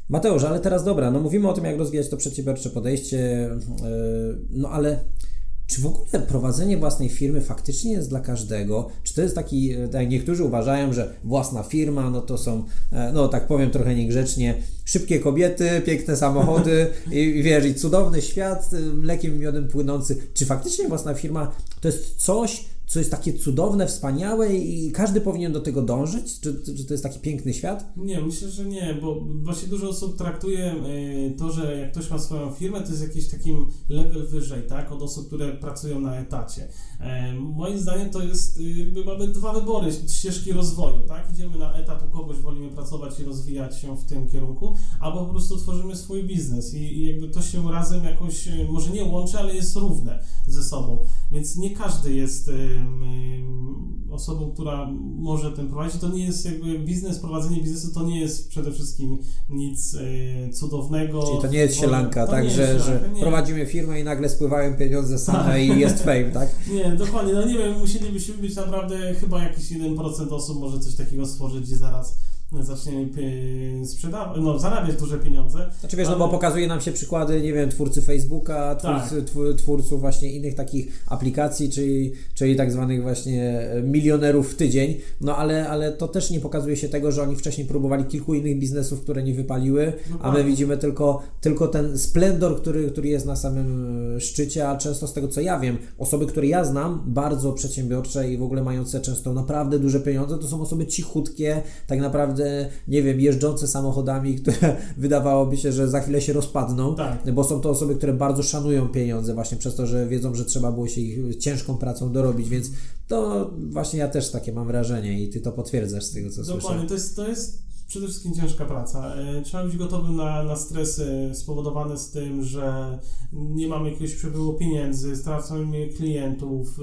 Mateusz, ale teraz dobra, no mówimy o tym, jak rozwijać to przedsiębiorcze podejście, yy, no ale czy w ogóle prowadzenie własnej firmy faktycznie jest dla każdego? Czy to jest taki, e, tak niektórzy uważają, że własna firma, no to są, e, no tak powiem trochę niegrzecznie, szybkie kobiety, piękne samochody i, wiesz, i cudowny świat, y, mlekiem i miodem płynący. Czy faktycznie własna firma to jest coś, co jest takie cudowne, wspaniałe i każdy powinien do tego dążyć? Czy, czy to jest taki piękny świat? Nie, myślę, że nie, bo właśnie dużo osób traktuje y, to, że jak ktoś ma swoją firmę, to jest jakiś takim level wyżej, tak, od osób, które pracują na etacie. E, Moim zdaniem to jest, y, jakby mamy dwa wybory, ścieżki rozwoju, tak, idziemy na etat u kogoś, wolimy pracować i rozwijać się w tym kierunku, albo po prostu tworzymy swój biznes i, i jakby to się razem jakoś, może nie łączy, ale jest równe ze sobą, więc nie każdy jest osobą, która może ten prowadzić. To nie jest jakby biznes, prowadzenie biznesu to nie jest przede wszystkim nic e, cudownego. Czyli to nie jest sielanka, tak, że, że prowadzimy firmę i nagle spływają pieniądze same tak. i jest fame, tak? Nie, dokładnie, no nie wiem, musielibyśmy być naprawdę chyba jakiś 1% osób może coś takiego stworzyć i zaraz zacznie sprzedawać, no, zarabiać duże pieniądze. Znaczy wiesz, ale... no bo pokazuje nam się przykłady, nie wiem, twórcy Facebooka, twórcy, tak. twórców właśnie innych takich aplikacji, czyli, czyli tak zwanych właśnie milionerów w tydzień, no ale, ale to też nie pokazuje się tego, że oni wcześniej próbowali kilku innych biznesów, które nie wypaliły, a my widzimy tylko, tylko ten splendor, który, który jest na samym szczycie, a często z tego co ja wiem, osoby, które ja znam, bardzo przedsiębiorcze i w ogóle mające często naprawdę duże pieniądze, to są osoby cichutkie, tak naprawdę naprawdę, nie wiem, jeżdżące samochodami, które wydawałoby się, że za chwilę się rozpadną, tak. bo są to osoby, które bardzo szanują pieniądze właśnie przez to, że wiedzą, że trzeba było się ich ciężką pracą dorobić, więc to właśnie ja też takie mam wrażenie i ty to potwierdzasz z tego, co Dokładnie. słyszę. Dokładnie, to jest, to jest przede wszystkim ciężka praca. E, trzeba być gotowym na, na stresy spowodowane z tym, że nie mamy jakiegoś przepływu pieniędzy, stracamy klientów,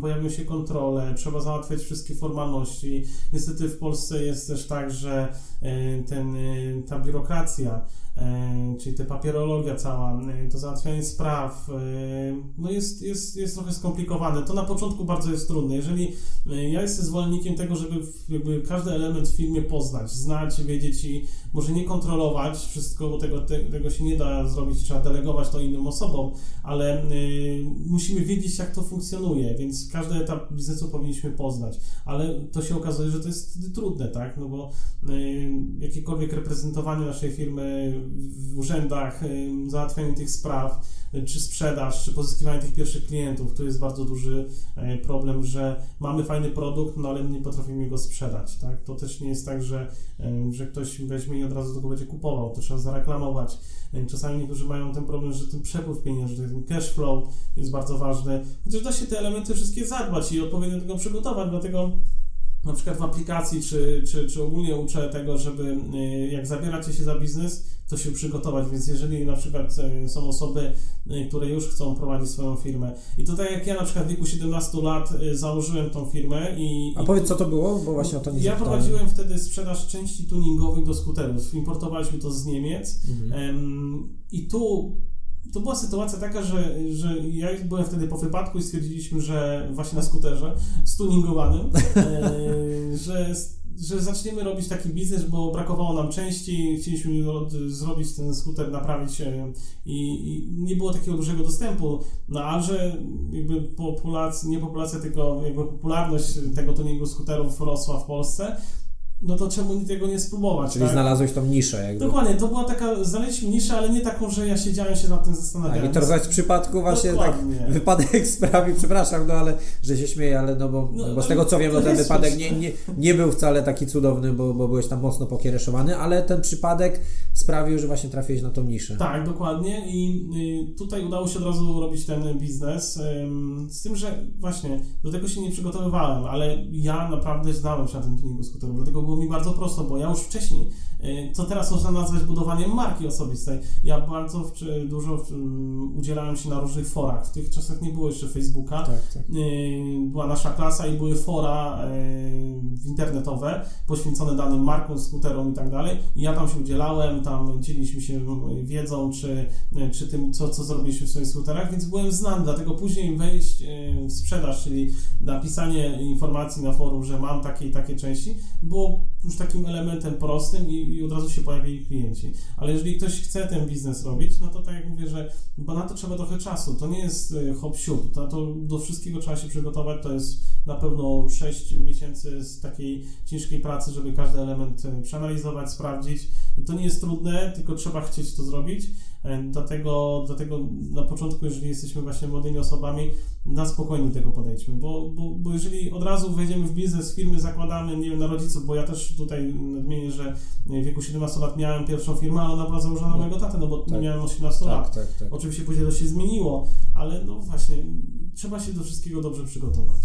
pojawią się kontrole, trzeba załatwiać wszystkie formalności. Niestety w Polsce jest też tak, że e, ten, e, ta biurokracja czyli ta papierologia cała, e, to załatwianie spraw, e, no jest, jest, jest trochę skomplikowane. To na początku bardzo jest trudne. Jeżeli ja jestem zwolennikiem tego, żeby każdy element w filmie poznać, znać, wiedzieć i może nie kontrolować wszystko, bo tego, te, tego się nie da zrobić, trzeba delegować to innym osobom, ale musimy wiedzieć, jak to funkcjonuje, więc każdy etap biznesu powinniśmy poznać. Ale to się okazuje, że to jest trudne, tak? No bo jakiekolwiek reprezentowanie naszej firmy w urzędach, załatwianie tych spraw, czy sprzedaż, czy pozyskiwanie tych pierwszych klientów, to jest bardzo duży e, problem, że mamy fajny produkt, no ale nie potrafimy go sprzedać, tak? To też nie jest tak, że, że ktoś weźmie i od razu tego będzie kupował, to trzeba zareklamować. Czasami niektórzy mają ten problem, że ten przepływ pieniężny, ten cash flow jest bardzo ważny, chociaż da się te elementy wszystkie zadbać i odpowiednio tego przygotować, dlatego na przykład w aplikacji, czy, czy, czy ogólnie uczę tego, żeby jak zabieracie się za biznes, to się przygotować, więc jeżeli na przykład e, są osoby, e, które już chcą prowadzić swoją firmę i tutaj jak ja na przykład w wieku 17 lat e, założyłem tą firmę i... A powiedz co to było, bo właśnie o to nie Ja zapytałem. prowadziłem wtedy sprzedaż części tuningowych do skuterów, importowaliśmy to z Niemiec mhm. i tu to była sytuacja taka, że, że ja byłem wtedy po wypadku i stwierdziliśmy, że właśnie na skuterze stuningowanym, e, że że zaczniemy robić taki biznes, bo brakowało nam części, chcieliśmy zrobić ten skuter, naprawić e, i, i nie było takiego dużego dostępu. No a że jakby populacja, nie populacja, tylko jakby popularność tego tuningu skuterów rosła w Polsce, no to czemu tego nie spróbować? Czyli tak? znalazłeś tą niszę. Jakby. Dokładnie, to była taka, znaleźliśmy niszę, ale nie taką, że ja siedziałem się nad tym zastanawiałem. Tak, I to w przypadku właśnie tak Dokładnie. tak wypadek sprawi, przepraszam, no ale że się śmieję, ale no bo, no, bo z tego co wiem, no ten wypadek nie, nie, nie był wcale taki cudowny, bo, bo byłeś tam mocno pokiereszowany, ale ten przypadek sprawił, że właśnie trafiłeś na tą niszę. Tak, dokładnie i y, tutaj udało się od razu robić ten biznes, z tym, że właśnie do tego się nie przygotowywałem, ale ja naprawdę znałem się na tym tuningu skuterów, dlatego było mi bardzo prosto, bo ja już wcześniej, y, co teraz można nazwać budowaniem marki osobistej, ja bardzo dużo udzielałem się na różnych forach. W tych czasach nie było jeszcze Facebooka. Tak, tak. Y, była nasza klasa i były fora internetowe poświęcone danym markom, skuterom i tak dalej. I ja tam się udzielałem, tam dzieliliśmy się wiedzą, czy, czy tym, co, co zrobiliśmy w swoich skuterach, więc byłem znany, dlatego później wejść w sprzedaż, czyli napisanie informacji na forum, że mam takie i takie części, było już takim elementem prostym i, i, od razu się pojawili klienci. Ale jeżeli ktoś chce ten biznes robić, no to tak jak mówię, że bo na to trzeba trochę czasu. To nie jest e, hop siup, to, to do wszystkiego trzeba się przygotować. To jest na pewno 6 miesięcy z takiej ciężkiej pracy, żeby każdy element e, przeanalizować, sprawdzić. To nie jest trudne, tylko trzeba chcieć to zrobić. E, dlatego, dlatego na początku, jeżeli jesteśmy właśnie młodymi osobami, na spokojnie tego podejdźmy, bo, bo, bo jeżeli od razu wejdziemy w biznes, firmy zakładamy, nie wiem, na rodziców, bo ja też tutaj nadmienię, że w wieku 17 lat miałem pierwszą firmę, ale ona była założona na mojego tatę, no bo tak. miałem 18 tak, lat. Tak, tak. Oczywiście później to się zmieniło, ale no właśnie, trzeba się do wszystkiego dobrze przygotować.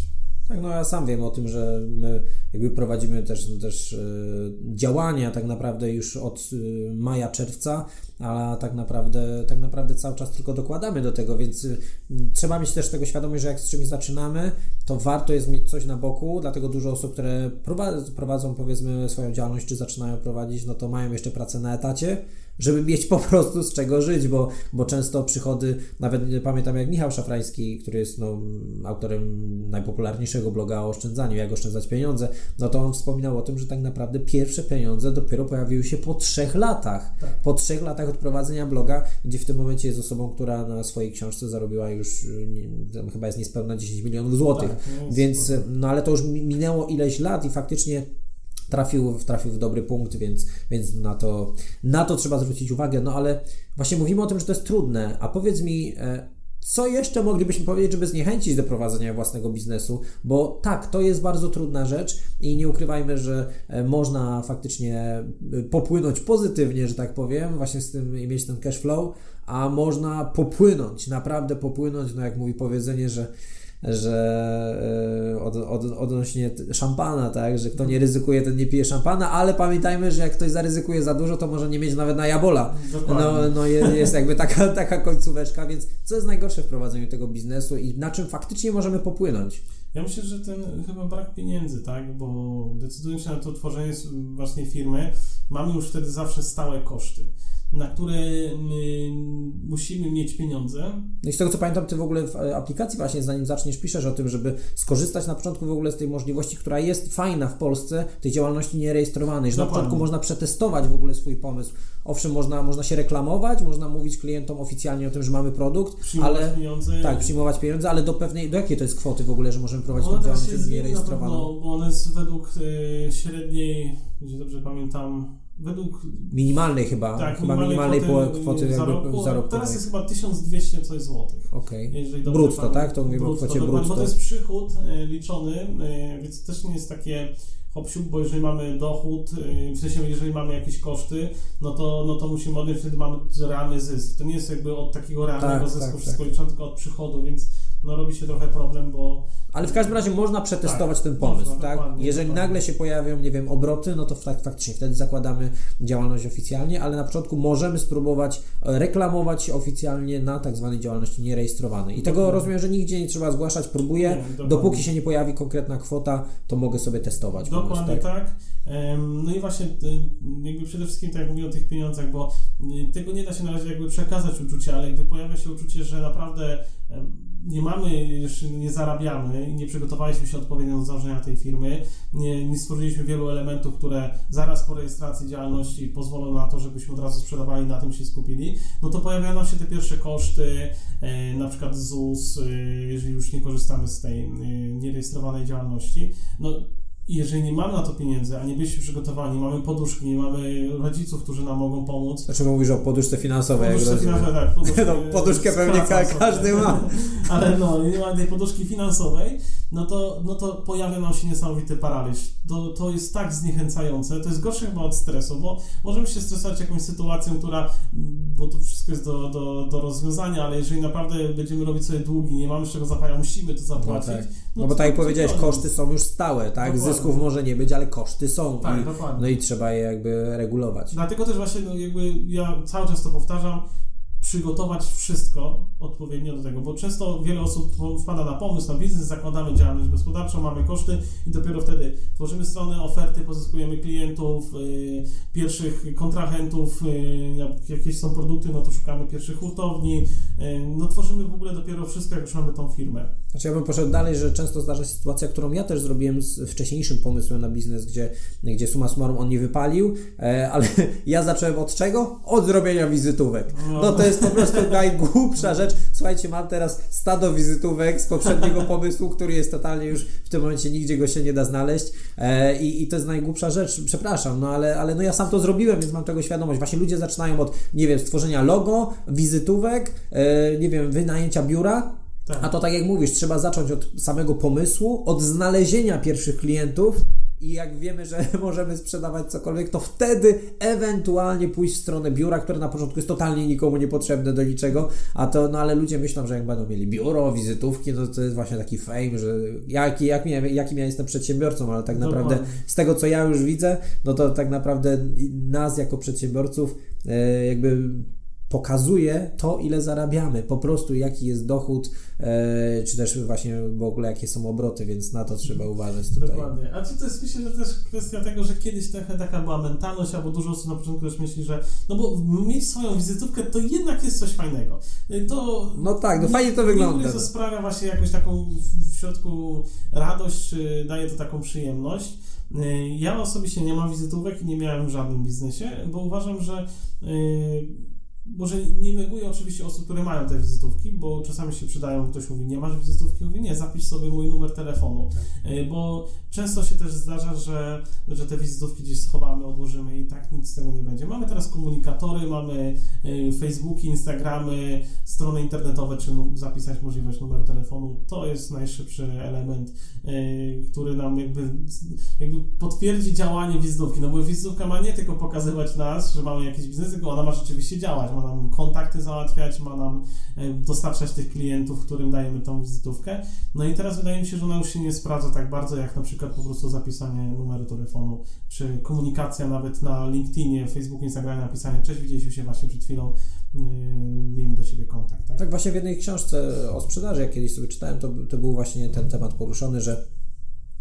Tak, no ja sam wiem o tym, że my jakby prowadzimy też, też działania tak naprawdę już od maja, czerwca, a tak naprawdę, tak naprawdę cały czas tylko dokładamy do tego, więc trzeba mieć też tego świadomość, że jak z czymś zaczynamy, to warto jest mieć coś na boku, dlatego dużo osób, które prowadzą powiedzmy swoją działalność, czy zaczynają prowadzić, no to mają jeszcze pracę na etacie, żeby mieć po prostu z czego żyć, bo, bo często przychody, nawet pamiętam jak Michał Szafrański, który jest no, autorem najpopularniejszego bloga o oszczędzaniu, jak oszczędzać pieniądze, no to on wspominał o tym, że tak naprawdę pierwsze pieniądze dopiero pojawiły się po trzech latach. Tak. Po trzech latach od prowadzenia bloga, gdzie w tym momencie jest osobą, która na swojej książce zarobiła już nie, chyba jest niespełna 10 milionów złotych. Tak, Więc, no ale to już minęło ileś lat i faktycznie trafił, trafił w dobry punkt, więc, więc na, to, na to trzeba zwrócić uwagę. No ale właśnie mówimy o tym, że to jest trudne, a powiedz mi, e, co jeszcze moglibyśmy powiedzieć, żeby zniechęcić do prowadzenia własnego biznesu? Bo tak, to jest bardzo trudna rzecz i nie ukrywajmy, że e, można faktycznie e, popłynąć pozytywnie, że tak powiem, właśnie z tym i mieć ten cash flow, a można popłynąć, naprawdę popłynąć, no jak mówi powiedzenie, że że e, od, od, odnośnie szampana, tak, że kto nie ryzykuje, ten nie pije szampana, ale pamiętajmy, że jak ktoś zaryzykuje za dużo, to może nie mieć nawet na jabola. No, no jest, jest jakby taka, taka końcóweczka, więc co jest najgorsze w prowadzeniu tego biznesu i na czym faktycznie możemy popłynąć? Ja myślę, że ten chyba brak pieniędzy, tak, bo decydując się na to tworzenie własnej firmy, mamy już wtedy zawsze stałe koszty na które musimy mieć pieniądze. No i z tego co pamiętam, ty w ogóle w e, aplikacji właśnie, zanim zaczniesz, piszesz o tym, żeby skorzystać na początku w ogóle z tej możliwości, która jest fajna w Polsce, tej działalności nierejestrowanej, że Dokładnie. na początku można przetestować w ogóle swój pomysł. Owszem, można, można się reklamować, można mówić klientom oficjalnie o tym, że mamy produkt, przyjmować ale pieniądze. tak, przyjmować pieniądze, ale do pewnej, do jakiej to jest kwoty w ogóle, że możemy prowadzić tą działalność nierejestrowaną? No, bo one jest według y, średniej, jeżeli dobrze pamiętam, według... Minimalnej chyba, tak, chyba minimalnej kwoty, kwoty zarobku, zarobku. Teraz jest chyba 1200 coś złotych. Okej. Okay. Brutto, tak? To mówimy brutto, o kwocie brutto. Bo to jest przychód e, liczony, e, więc też nie jest takie hop bo jeżeli mamy dochód, e, w sensie jeżeli mamy jakieś koszty, no to, no to musimy odnieść, wtedy mamy realny zysk. To nie jest jakby od takiego realnego tak, zysku tak, wszystko tak. liczone, tylko od przychodu, więc no robi się trochę problem, bo... Ale w każdym razie można przetestować tak, ten pomysł, można, tak? Jeżeli dokładnie. nagle się pojawią, nie wiem, obroty, no to tak, faktycznie wtedy zakładamy działalność oficjalnie, ale na początku możemy spróbować e, reklamować się oficjalnie na tak zwanej działalności nierejestrowanej. I dokładnie. tego rozumiem, że nigdzie nie trzeba zgłaszać, próbuję, nie, dopóki się nie pojawi konkretna kwota, to mogę sobie testować. Dokładnie pomysł, tak. tak. No i właśnie jakby przede wszystkim tak jak mówię o tych pieniądzach, bo y, tego nie da się na razie jakby przekazać uczucie, ale gdy pojawia się uczucie, że naprawdę nie mamy, nie zarabiamy nie przygotowaliśmy się odpowiednio do założenia tej firmy, nie, nie stworzyliśmy wielu elementów, które zaraz po rejestracji działalności pozwolą na to, żebyśmy od razu sprzedawali, na tym się skupili, no to pojawiają się te pierwsze koszty, e, na przykład ZUS, e, jeżeli już nie korzystamy z tej e, nierejestrowanej działalności. No, jeżeli nie mamy na to pieniędzy, a nie byliśmy przygotowani, mamy poduszki, nie mamy rodziców, którzy nam mogą pomóc. Znaczy mówisz o poduszce finansowej. Poduszce finansowej, tak. Poduszkę, no, poduszkę pewnie ka każdy ma. Ale no, nie mamy tej poduszki finansowej, no to, no to pojawia nam się niesamowity paraliż. To, to jest tak zniechęcające, to jest gorsze chyba od stresu, bo możemy się stresować jakąś sytuacją, która, bo to wszystko jest do, do, do rozwiązania, ale jeżeli naprawdę będziemy robić sobie długi, nie mamy z czego zapłacić, musimy to zapłacić. No, tak. no, no bo tak jak powiedziałeś, koszty są już stałe, tak? Dokładnie zysków może nie być, ale koszty są. Tak, i, dokładnie. No i trzeba je jakby regulować. Dlatego też właśnie no jakby ja cały czas to powtarzam, przygotować wszystko odpowiednio do tego, bo często wiele osób wpada na pomysł, na biznes, zakładamy działalność gospodarczą, mamy koszty i dopiero wtedy tworzymy stronę, oferty, pozyskujemy klientów, yy, pierwszych kontrahentów, jak jakieś są produkty, no to szukamy pierwszych hurtowni, yy, no tworzymy w ogóle dopiero wszystko, jak już mamy tą firmę. Znaczy ja bym poszedł dalej, że często zdarza się sytuacja, którą ja też zrobiłem z wcześniejszym pomysłem na biznes, gdzie, gdzie suma summarum on nie wypalił, e, ale ja zacząłem od czego? Od zrobienia wizytówek. No, no to jest po prostu najgłupsza rzecz. Słuchajcie, mam teraz stado wizytówek z poprzedniego pomysłu, który jest totalnie już w tym momencie nigdzie go się nie da znaleźć e, i, i to jest najgłupsza rzecz, przepraszam, no ale, ale no ja sam to zrobiłem, więc mam tego świadomość. Właśnie ludzie zaczynają od, nie wiem, stworzenia logo, wizytówek, e, nie wiem, wynajęcia biura, tak. A to tak jak mówisz, trzeba zacząć od samego pomysłu, od znalezienia pierwszych klientów i jak wiemy, że możemy sprzedawać cokolwiek, to wtedy ewentualnie pójść w stronę biura, które na początku jest totalnie nikomu niepotrzebne do niczego, a to, no ale ludzie myślą, że jak będą mieli biuro, wizytówki, no to jest właśnie taki fame, że jaki, jak, jakim ja jestem przedsiębiorcą, ale tak naprawdę z tego, co ja już widzę, no to tak naprawdę nas jako przedsiębiorców e, jakby pokazuje to, ile zarabiamy, po prostu jaki jest dochód, e, czy też właśnie w ogóle jakie są obroty, więc na to trzeba uważać tutaj. Dokładnie. A czy to jest, myślę, że też kwestia tego, że kiedyś trochę taka była mentalność, albo dużo osób na początku też myśli, że no bo mieć swoją wizytówkę to jednak jest coś fajnego. E, to no tak, no fajnie to wygląda. To sprawia właśnie jakąś taką w środku radość, czy daje to taką przyjemność. E, ja osobiście nie mam wizytówek i nie miałem w żadnym biznesie, bo uważam, że może nie neguję oczywiście osób, które mają te wizytówki, bo czasami się przydają, ktoś mówi, nie masz wizytówki, mówi, nie, zapisz sobie mój numer telefonu, tak. E, bo często się też zdarza, że, że te wizytówki gdzieś schowamy, odłożymy i tak nic z tego nie będzie. Mamy teraz komunikatory, mamy e, Facebooki, Instagramy, strony internetowe, czy zapisać możliwość numeru telefonu, to jest najszybszy element, e, który nam jakby, jakby potwierdzi działanie wizytówki, no bo wizytówka ma nie tylko pokazywać nas, że mamy jakiś biznes, tylko ona ma rzeczywiście działać, ma nam kontakty załatwiać, ma nam e, dostarczać tych klientów, którym dajemy tą wizytówkę. No i teraz wydaje mi się, że ona już się nie sprawdza tak bardzo, jak na przykład po prostu zapisanie numeru telefonu, czy komunikacja nawet na LinkedInie, Facebooku, Instagramie, napisanie, cześć, widzieliśmy się właśnie przed chwilą, yy, miejmy do siebie kontakt. Tak? tak, właśnie w jednej książce o sprzedaży, jak kiedyś sobie czytałem, to, to był właśnie ten temat poruszony, że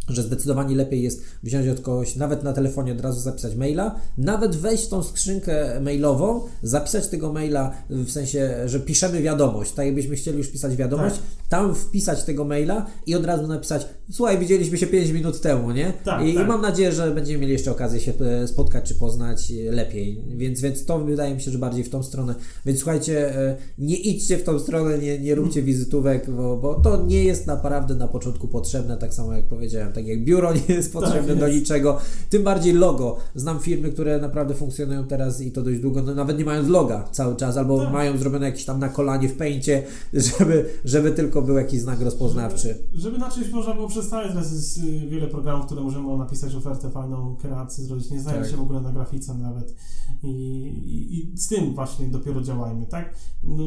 że zdecydowanie lepiej jest wziąć od kogoś, nawet na telefonie od razu zapisać maila, nawet wejść w tą skrzynkę mailową, zapisać tego maila w sensie, że piszemy wiadomość, tak jakbyśmy chcieli już pisać wiadomość, tak. tam wpisać tego maila i od razu napisać, słuchaj, widzieliśmy się 5 minut temu, nie? Tak, I, tak. I, mam nadzieję, że będziemy mieli jeszcze okazję się e, spotkać czy poznać lepiej, więc, więc to wydaje mi się, że bardziej w tą stronę, więc słuchajcie, e, nie idźcie w tą stronę, nie, nie róbcie wizytówek, bo, bo to nie jest naprawdę na początku potrzebne, tak samo jak powiedziałem, tak jak biuro nie jest potrzebne tak jest. do niczego, tym bardziej logo. Znam firmy, które naprawdę funkcjonują teraz i to dość długo, no nawet nie mając loga cały czas, albo tak. mają zrobione jakieś tam na kolanie w pęcie, żeby, żeby tylko był jakiś znak rozpoznawczy. Żeby, żeby na czymś można było przedstawić, teraz jest y, wiele programów, które możemy napisać ofertę, fajną kreację zrobić, nie znają tak. się w ogóle na grafice nawet I, i, i, z tym właśnie dopiero działajmy, tak? No,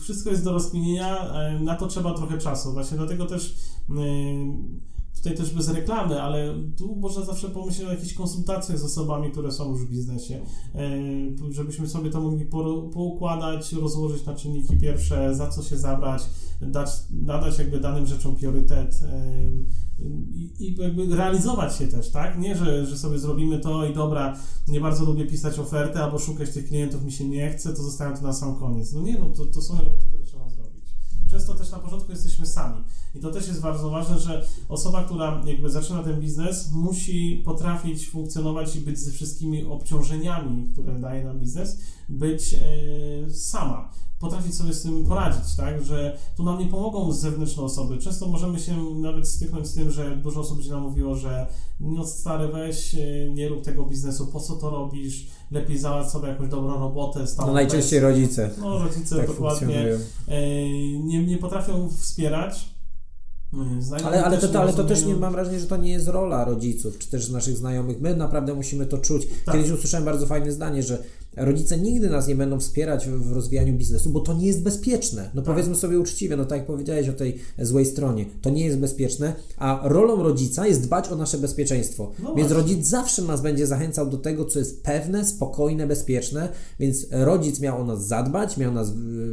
wszystko jest do rozkminienia, na to trzeba trochę czasu, właśnie dlatego też yy, tutaj też bez reklamy, ale tu można zawsze pomyśleć o jakichś konsultacjach z osobami, które są już w biznesie, e, żebyśmy sobie to mogli poukładać, rozłożyć na czynniki pierwsze, za co się zabrać, dać, nadać jakby danym rzeczom priorytet e, i, jakby realizować się też, tak? Nie, że, że sobie zrobimy to i dobra, nie bardzo lubię pisać oferty albo szukać tych klientów, mi się nie chce, to zostawiam to na sam koniec. No nie, no to, to są elementy, które. Często też na początku jesteśmy sami. I to też jest bardzo ważne, że osoba, która jakby zaczyna ten biznes, musi potrafić funkcjonować i być ze wszystkimi obciążeniami, które daje nam biznes, być e, sama potrafić sobie z tym poradzić, tak? Że tu nam nie pomogą zewnętrzne osoby. Często możemy się nawet styknąć z tym, że dużo osób będzie nam mówiło, że no stary weź, e, nie rób tego biznesu, po co to robisz, lepiej załatw sobie jakąś dobrą robotę. No najczęściej rodzice. No rodzice tak dokładnie. E, nie, nie potrafią wspierać ale, ale, to, ale to też nie mam wrażenia, że to nie jest rola rodziców, czy też naszych znajomych. My naprawdę musimy to czuć. Tak. Kiedyś usłyszałem bardzo fajne zdanie, że rodzice nigdy nas nie będą wspierać w, rozwijaniu biznesu, bo to nie jest bezpieczne. No tak. powiedzmy sobie uczciwie, no tak jak powiedziałeś o tej złej stronie, to nie jest bezpieczne, a rolą rodzica jest dbać o nasze bezpieczeństwo. No więc rodzic zawsze nas będzie zachęcał do tego, co jest pewne, spokojne, bezpieczne, więc rodzic miał o nas zadbać, miał nas,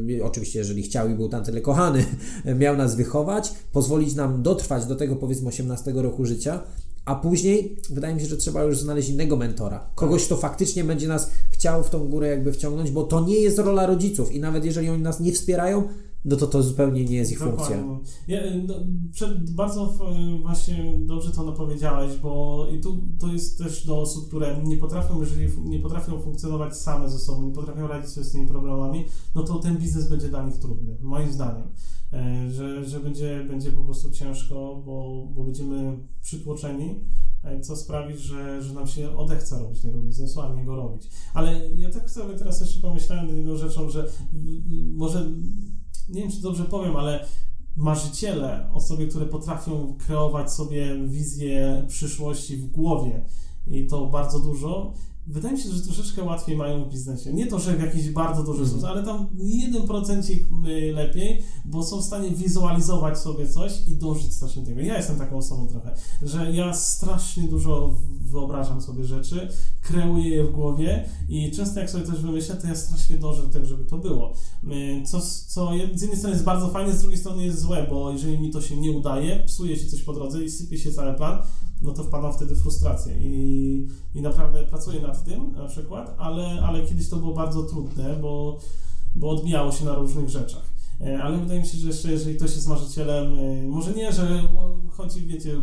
y, oczywiście jeżeli chciał i był tam tyle kochany, miał nas wychować, pozwolić nam dotrwać do tego powiedzmy 18 roku życia, a później wydaje mi się, że trzeba już znaleźć innego mentora. Kogoś, kto faktycznie będzie nas chciał w tą górę jakby wciągnąć, bo to nie jest rola rodziców i nawet jeżeli oni nas nie wspierają, no to to zupełnie nie jest ich funkcja. Ja, no, przed, bardzo właśnie dobrze to napowiedziałeś, bo i tu to jest też do osób, które nie potrafią, jeżeli nie potrafią funkcjonować same ze sobą, nie potrafią radzić sobie z tymi problemami, no to ten biznes będzie dla nich trudny, moim zdaniem. E, że, że będzie, będzie po prostu ciężko, bo, bo będziemy przytłoczeni, e, co sprawi, że, że nam się odechce robić tego biznesu, a nie go robić. Ale ja tak sobie teraz jeszcze pomyślałem jedną rzeczą, że może, nie wiem czy dobrze powiem, ale marzyciele, osoby, które potrafią kreować sobie wizję przyszłości w głowie i to bardzo dużo, wydaje mi się, że troszeczkę łatwiej mają w biznesie. Nie to, że w jakiś bardzo duży mm. sposób, ale tam 1% y, lepiej, bo są w stanie wizualizować sobie coś i dążyć strasznie tego. Ja jestem taką osobą trochę, że ja strasznie dużo wyobrażam sobie rzeczy, kreuję je w głowie i często jak sobie coś wymyślę, to ja strasznie dążę do tego, żeby to było. Y, co, co z jednej strony jest bardzo fajne, z drugiej strony jest złe, bo jeżeli mi to się nie udaje, psuje się coś po drodze i sypie się cały plan, no to wpadam wtedy w frustrację i, i naprawdę pracuję nad tym na przykład, ale, ale kiedyś to było bardzo trudne, bo, bo odbijało się na różnych rzeczach. E, ale wydaje mi się, że jeszcze jeżeli ktoś jest marzycielem, e, może nie, że chodzi, wiecie,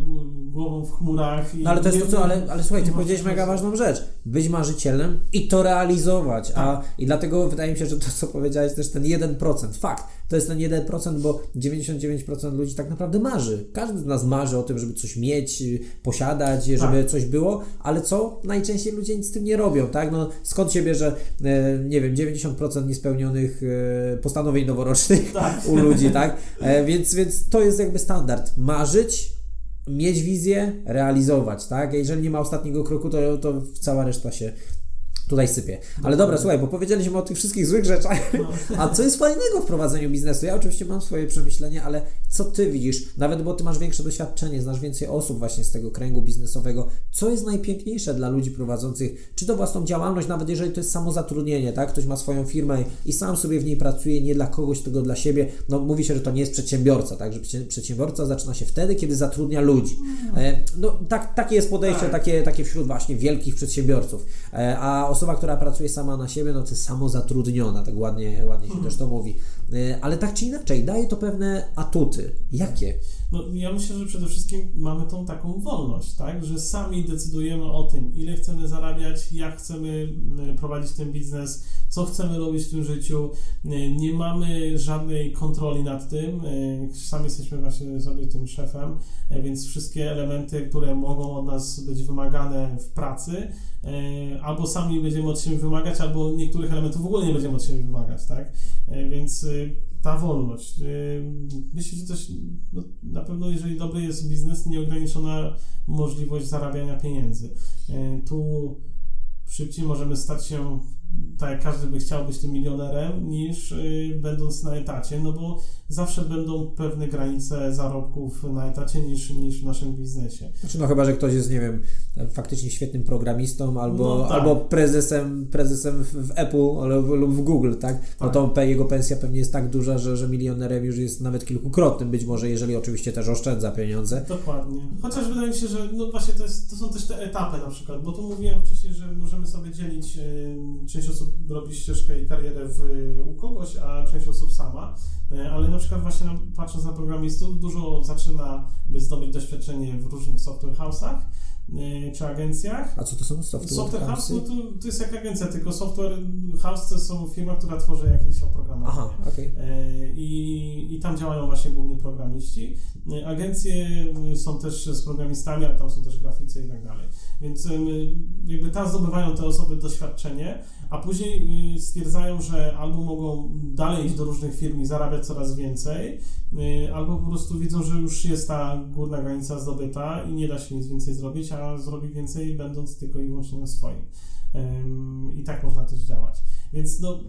głową w chmurach. no ale to jest to, co, ale, ale słuchaj, ty powiedziałeś mega ważną rzecz. Być marzycielem i to realizować. Tak. A, I dlatego wydaje mi się, że to, co powiedziałeś, też ten 1%. Fakt, to jest ten 1%, bo 99% ludzi tak naprawdę marzy. Każdy z nas marzy o tym, żeby coś mieć, posiadać, żeby tak. coś było, ale co? Najczęściej ludzie nic z tym nie robią, tak? No, skąd się bierze, e, nie wiem, 90% niespełnionych postanowień noworocznych? tak. u ludzi, tak? E, więc, więc to jest jakby standard. Marzyć, mieć wizję, realizować, tak? Jeżeli nie ma ostatniego kroku, to, to cała reszta się tutaj sypie. Ale dobra, słuchaj, bo powiedzieliśmy o tych wszystkich złych rzeczach. No. A co jest fajnego w prowadzeniu biznesu? Ja oczywiście mam swoje przemyślenia, ale co ty widzisz? Nawet bo ty masz większe doświadczenie, znasz więcej osób właśnie z tego kręgu biznesowego. Co jest najpiękniejsze dla ludzi prowadzących, czy to własną działalność, nawet jeżeli to jest samozatrudnienie, tak? Ktoś ma swoją firmę i sam sobie w niej pracuje, nie dla kogoś, tylko dla siebie. No mówi się, że to nie jest przedsiębiorca, tak? Że przedsiębiorca zaczyna się wtedy, kiedy zatrudnia ludzi. E, no tak, takie jest podejście, tak. takie, takie wśród właśnie wielkich przedsiębiorców. E, a osoba, która pracuje sama na siebie, no to jest samozatrudniona, tak ładnie, ładnie się mhm. też to mówi. E, ale tak czy inaczej, daje to pewne atuty. Jakie? No, ja myślę, że przede wszystkim mamy tą taką wolność, tak? Że sami decydujemy o tym, ile chcemy zarabiać, jak chcemy prowadzić ten biznes, co chcemy robić w tym życiu. E, nie mamy żadnej kontroli nad tym. E, sami jesteśmy właśnie sobie tym szefem, więc wszystkie elementy, które mogą od nas być wymagane w pracy, albo sami będziemy od siebie wymagać, albo niektórych elementów w ogóle nie będziemy od siebie wymagać, tak? Więc ta wolność. Myślę, że też no, na pewno, jeżeli dobry jest biznes, nieograniczona możliwość zarabiania pieniędzy. Tu szybciej możemy stać się tak jak każdy by chciał być tym milionerem, niż y, będąc na etacie, no bo zawsze będą pewne granice zarobków na etacie niż, niż w naszym biznesie. Znaczy, no chyba, że ktoś jest, nie wiem, faktycznie świetnym programistą albo, no, tak. albo prezesem, prezesem w Apple lub w Google, tak? No tak. to jego pensja pewnie jest tak duża, że, że milionerem już jest nawet kilkukrotnym być może, jeżeli oczywiście też oszczędza pieniądze. Dokładnie. Chociaż wydaje mi się, że no właśnie to, jest, to są też te etapy na przykład, bo tu mówiłem wcześniej, że możemy sobie dzielić, yy, część osób robi ścieżkę i karierę w, u kogoś, a część osób sama. E, ale na przykład właśnie patrząc na programistów, dużo zaczyna by zdobyć doświadczenie w różnych software house'ach e, czy agencjach. A co to są software, software house? No to, to jest jak agencja, tylko software house to są firma, która tworzy jakieś oprogramowanie. Aha, okay. E, I, I tam działają właśnie głównie programiści. Agencje są też z programistami, ale tam są też graficy i tak dalej. Więc jakby tam zdobywają te osoby doświadczenie, a później y, stwierdzają, że albo mogą dalej iść do różnych firm i zarabiać coraz więcej, y, albo po prostu widzą, że już jest ta górna granica zdobyta i nie da się nic więcej zrobić, a zrobi więcej będąc tylko i wyłącznie na swoim. I tak można też działać. Więc no,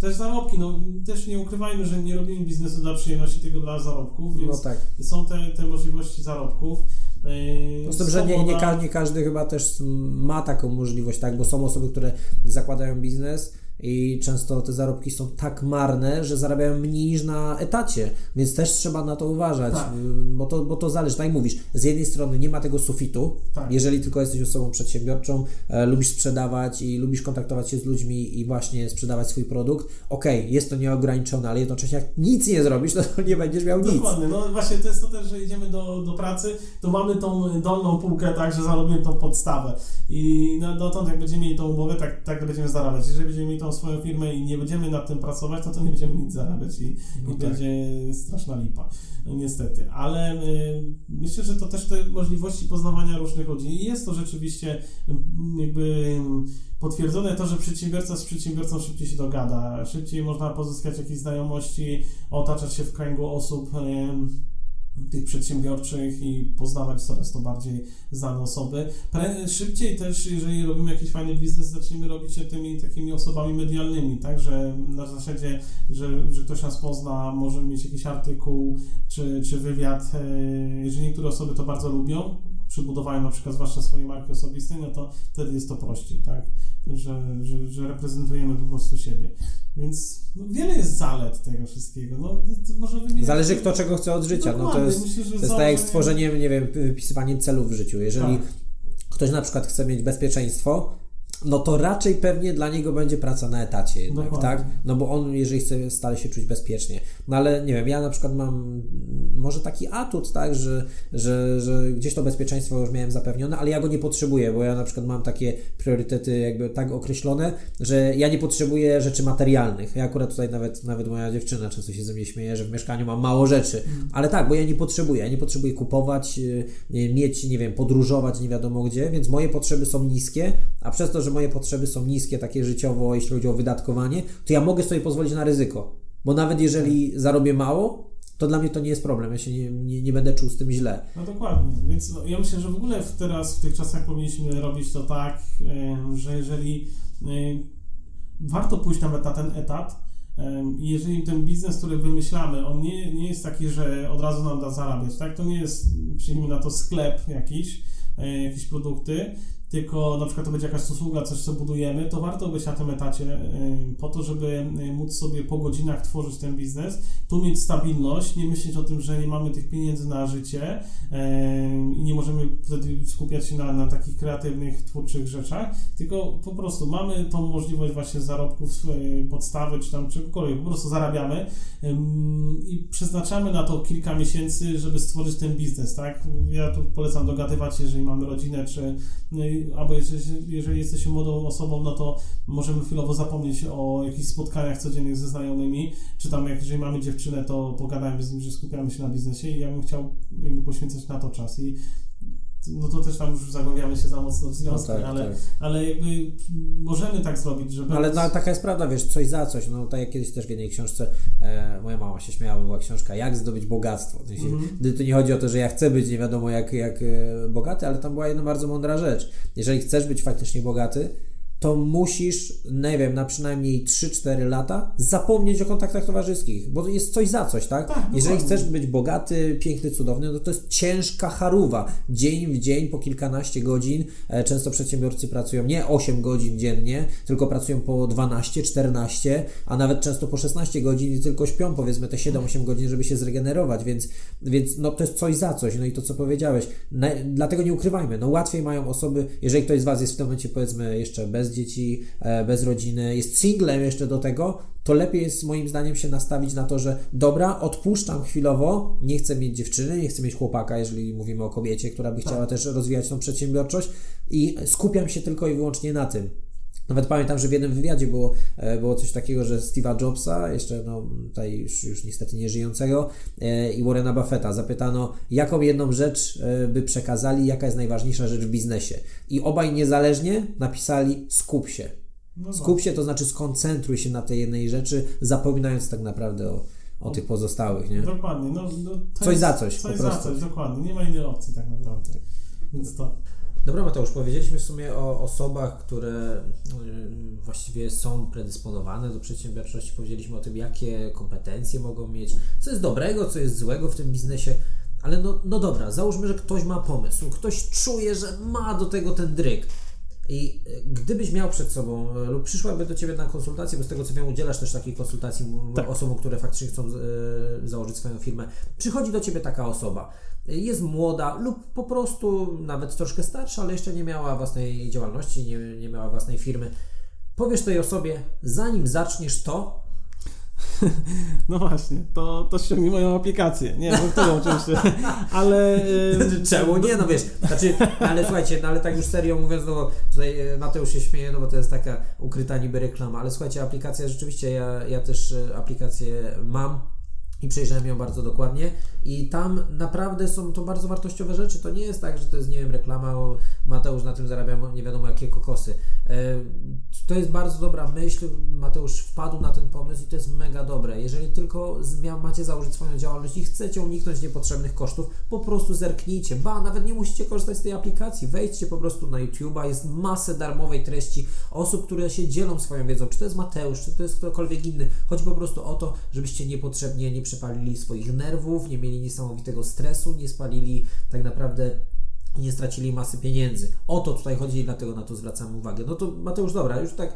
też zarobki, no też nie ukrywajmy, że nie robimy biznesu dla przyjemności, tylko dla zarobków, więc no tak. są te, te możliwości zarobków. Yy, z tym, że nie, nie, nie każdy chyba też ma taką możliwość, tak? Bo są osoby, które zakładają biznes i często te zarobki są tak marne, że zarabiają mniej niż na etacie, więc też trzeba na to uważać, tak. bo, to, bo to zależy, tak jak mówisz, z jednej strony nie ma tego sufitu, tak. jeżeli tylko jesteś osobą przedsiębiorczą, e, lubisz sprzedawać i lubisz kontaktować się z ludźmi i właśnie sprzedawać swój produkt, okej, okay, jest to nieograniczone, ale jednocześnie jak nic nie zrobisz, to nie będziesz miał nic. Dokładnie, no właśnie to jest to też, że idziemy do, do pracy, to mamy tą dolną półkę, tak, że zarobimy tą podstawę i no, dotąd jak będziemy mieli tą umowę, tak, tak będziemy zarabiać, jeżeli będziemy mieli tą tą swoją firmę i nie będziemy nad tym pracować, to to nie będziemy nic zarabiać i, no i tak. będzie straszna lipa. No, niestety. Ale y, myślę, że to też te możliwości poznawania różnych ludzi. I jest to rzeczywiście jakby potwierdzone to, że przedsiębiorca z przedsiębiorcą szybciej się dogada, szybciej można pozyskać jakieś znajomości, otaczać się w kręgu osób tych przedsiębiorczych i poznawać coraz to bardziej znane osoby. Pre, szybciej też, jeżeli robimy jakiś fajny biznes, zaczniemy robić się tymi takimi osobami medialnymi, tak, że na zasadzie, że, że ktoś nas pozna, możemy mieć jakiś artykuł czy, czy wywiad, e, jeżeli niektóre osoby to bardzo lubią, przybudowają na przykład zwłaszcza swoje marki osobiste, no to wtedy jest to prościej, tak? Że, że, że reprezentujemy po prostu siebie. Więc no, wiele jest zalet tego wszystkiego. No, może wymienić... Zależy kto czego chce od życia. No, to jest, Myślę, to jest tak jak stworzenie, nie wiem, wypisywanie celów w życiu. Jeżeli tak. ktoś na przykład chce mieć bezpieczeństwo, no to raczej pewnie dla niego będzie praca na etacie jednak, tak? No bo on, jeżeli chce stale się czuć bezpiecznie. No ale nie wiem, ja na przykład mam może taki atut, tak, że, że, że gdzieś to bezpieczeństwo już miałem zapewnione, ale ja go nie potrzebuję, bo ja na przykład mam takie priorytety jakby tak określone, że ja nie potrzebuję rzeczy materialnych. Ja akurat tutaj nawet, nawet moja dziewczyna często się ze mnie śmieje, że w mieszkaniu mam mało rzeczy, mm. ale tak, bo ja nie potrzebuję, ja nie potrzebuję kupować, y, mieć, nie wiem, podróżować nie wiadomo gdzie, więc moje potrzeby są niskie, a przez to, że moje potrzeby są niskie, takie życiowo, jeśli chodzi o wydatkowanie, to ja mogę sobie pozwolić na ryzyko. Bo nawet jeżeli zarobię mało, to dla mnie to nie jest problem. Ja się nie, nie, nie będę czuł z tym źle. No dokładnie. Więc ja myślę, że w ogóle teraz, w tych czasach powinniśmy robić to tak, że jeżeli warto pójść nawet na ten etat, i jeżeli ten biznes, który wymyślamy, on nie, nie jest taki, że od razu nam da zarabiać, tak? To nie jest, przyjmijmy na to, sklep jakiś, e, jakieś produkty, tylko na przykład to będzie jakaś usługa, coś co budujemy, to warto być na tym etacie po to, żeby móc sobie po godzinach tworzyć ten biznes, tu mieć stabilność, nie myśleć o tym, że nie mamy tych pieniędzy na życie i nie możemy wtedy skupiać się na, na takich kreatywnych, twórczych rzeczach, tylko po prostu mamy tą możliwość właśnie zarobków podstawy, czy tam czegokolwiek, po prostu zarabiamy i przeznaczamy na to kilka miesięcy, żeby stworzyć ten biznes, tak? Ja tu polecam dogadywać, jeżeli mamy rodzinę, czy albo jeżeli, jeżeli jesteśmy młodą osobą, no to możemy chwilowo zapomnieć o jakichś spotkaniach codziennych ze znajomymi, czy tam jak, jeżeli mamy dziewczynę, to pogadajmy z nim, że skupiamy się na biznesie i ja bym chciał jakby poświęcać na to czas. I no to też tam już zagłębiamy się za mocno w związku, no tak, ale, tak. ale jakby możemy tak zrobić, żeby... No ale no, taka jest prawda, wiesz, coś za coś, no tak jak kiedyś też w jednej książce e, moja mama się śmiała, była książka Jak zdobyć bogactwo. W sensie, mm-hmm. To nie chodzi o to, że ja chcę być nie wiadomo jak, jak e, bogaty, ale tam była jedna bardzo mądra rzecz. Jeżeli chcesz być faktycznie bogaty, to musisz, nie wiem, na przynajmniej 3-4 lata zapomnieć o kontaktach towarzyskich, bo jest coś za coś, tak? tak Jeżeli chcesz być bogaty, piękny, cudowny, no to jest ciężka charuwa. Dzień w dzień, po kilkanaście godzin. E, często przedsiębiorcy pracują nie 8 godzin dziennie, tylko pracują po 12, 14, a nawet często po 16 godzin i tylko śpią powiedzmy te 7-8 godzin, żeby się zregenerować, więc, więc no to jest coś za coś. No i to, co powiedziałeś. Na, dlatego nie ukrywajmy, no łatwiej mają osoby, jeżeli ktoś z Was jest w tym momencie powiedzmy jeszcze bez dzieci, e, bez rodziny, jest singlem jeszcze do tego, to lepiej jest moim zdaniem się nastawić na to, że dobra, odpuszczam chwilowo, nie chcę mieć dziewczyny, nie chcę mieć chłopaka, jeżeli mówimy o kobiecie, która by chciała tak. też rozwijać tą przedsiębiorczość i skupiam się tylko i wyłącznie na tym. Nawet pamiętam, że w jednym wywiadzie było, e, było coś takiego, że Steve'a Jobsa, jeszcze no, tutaj już, już niestety nie żyjącego, e, i Warrena Buffetta zapytano, jaką jedną rzecz e, by przekazali, jaka jest najważniejsza rzecz w biznesie. I obaj niezależnie napisali skup się. No skup się to znaczy skoncentruj się na tej jednej rzeczy, zapominając tak naprawdę o, o tych pozostałych, nie? Dokładnie. No, no coś jest, za coś. Coś za coś, dokładnie. Nie ma innej opcji tak naprawdę. Więc to. Dobra Mateusz, powiedzieliśmy w sumie o osobach, które y, właściwie są predysponowane do przedsiębiorczości. Powiedzieliśmy o tym, jakie kompetencje mogą mieć, co jest dobrego, co jest złego w tym biznesie. Ale no, no dobra, załóżmy, że ktoś ma pomysł, ktoś czuje, że ma do tego ten dryk. I y, gdybyś miał przed sobą, y, lub przyszłaby do Ciebie na konsultację, bo z tego co wiem, udzielasz też takiej konsultacji tak. osobom, które faktycznie chcą założyć swoją firmę. Przychodzi do Ciebie taka osoba jest młoda lub po prostu nawet troszkę starsza, ale jeszcze nie miała własnej działalności, nie, nie miała własnej firmy. Powiesz tej osobie, zanim zaczniesz to, No właśnie, to, to ściągnij moją aplikację. Nie, no oczywiście, ale... Czemu nie? No wiesz, znaczy, ale słuchajcie, no ale tak już serio mówiąc, no tutaj e, Mateusz się śmieje, no bo to jest taka ukryta niby reklama, ale słuchajcie, aplikacja rzeczywiście, ja, ja też e, aplikację mam, i przejrzałem ją bardzo dokładnie i tam naprawdę są to bardzo wartościowe rzeczy. To nie jest tak, że to jest, nie wiem, reklama, o Mateusz na tym zarabia nie wiadomo jakie kokosy. E, to jest bardzo dobra myśl, Mateusz wpadł na ten pomysł i to jest mega dobre. Jeżeli tylko macie założyć swoją działalność i chcecie uniknąć niepotrzebnych kosztów, po prostu zerknijcie. Ba, nawet nie musicie korzystać z tej aplikacji. Wejdźcie po prostu na YouTube'a, jest masę darmowej treści osób, które się dzielą swoją wiedzą. Czy to jest Mateusz, czy to jest ktokolwiek inny. Chodzi po prostu o to, żebyście niepotrzebnie nie przypalili swoich nerwów, nie mieli niesamowitego stresu, nie spalili tak naprawdę nie stracili masy pieniędzy. O to tutaj chodzi i dlatego na to zwracam uwagę. No to Mateusz, dobra, już tak,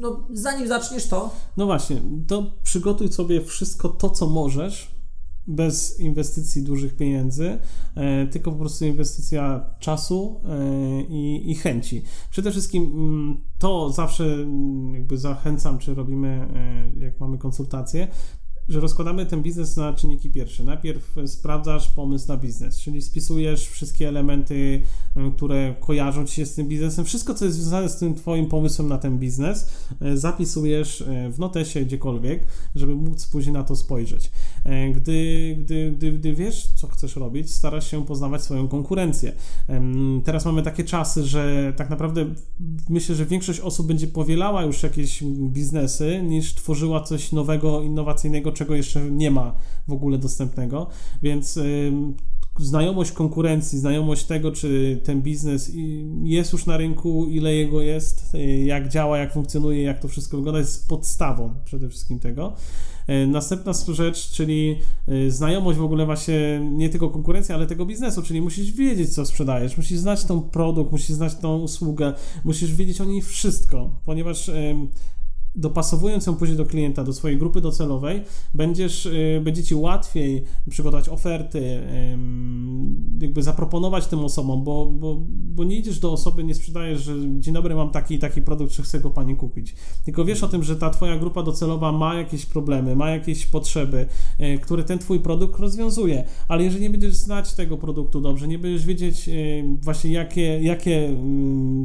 no zanim zaczniesz to... No właśnie, to przygotuj sobie wszystko to, co możesz, bez inwestycji dużych pieniędzy, e, tylko po prostu inwestycja czasu e, i, i chęci. Przede wszystkim mm, to zawsze mm, jakby zachęcam, czy robimy, e, jak mamy konsultacje, że rozkładamy ten biznes na czynniki pierwsze. Najpierw sprawdzasz pomysł na biznes, czyli spisujesz wszystkie elementy, które kojarzą ci się z tym biznesem, wszystko, co jest związane z tym Twoim pomysłem na ten biznes, e, zapisujesz e, w notesie gdziekolwiek, żeby móc później na to spojrzeć. E, gdy, gdy, gdy, gdy wiesz, co chcesz robić, starasz się poznawać swoją konkurencję. Teraz mamy takie czasy, że tak naprawdę myślę, że większość osób będzie powielała już jakieś biznesy, niż tworzyła coś nowego, innowacyjnego, czego jeszcze nie ma w ogóle dostępnego, więc znajomość konkurencji, znajomość tego, czy ten biznes jest już na rynku, ile jego jest, y, jak działa, jak funkcjonuje, jak to wszystko wygląda, jest podstawą przede wszystkim tego. Y, następna rzecz, czyli y, znajomość w ogóle właśnie nie tylko konkurencji, ale tego biznesu, czyli musisz wiedzieć, co sprzedajesz, musisz znać tą produkt, musisz znać tą usługę, musisz wiedzieć o niej wszystko, ponieważ dopasowując ją później do klienta, do swojej grupy docelowej, będziesz, y, będzie Ci łatwiej przygotować oferty, jakby zaproponować tym osobom, bo, bo, bo nie idziesz do osoby, nie sprzedajesz, że dzień dobry, mam taki taki produkt, czy chcę go Pani kupić. Tylko wiesz o tym, że ta Twoja grupa docelowa ma jakieś problemy, ma jakieś potrzeby, y, które ten Twój produkt rozwiązuje, ale jeżeli nie będziesz znać tego produktu dobrze, nie będziesz wiedzieć y, właśnie jakie, jakie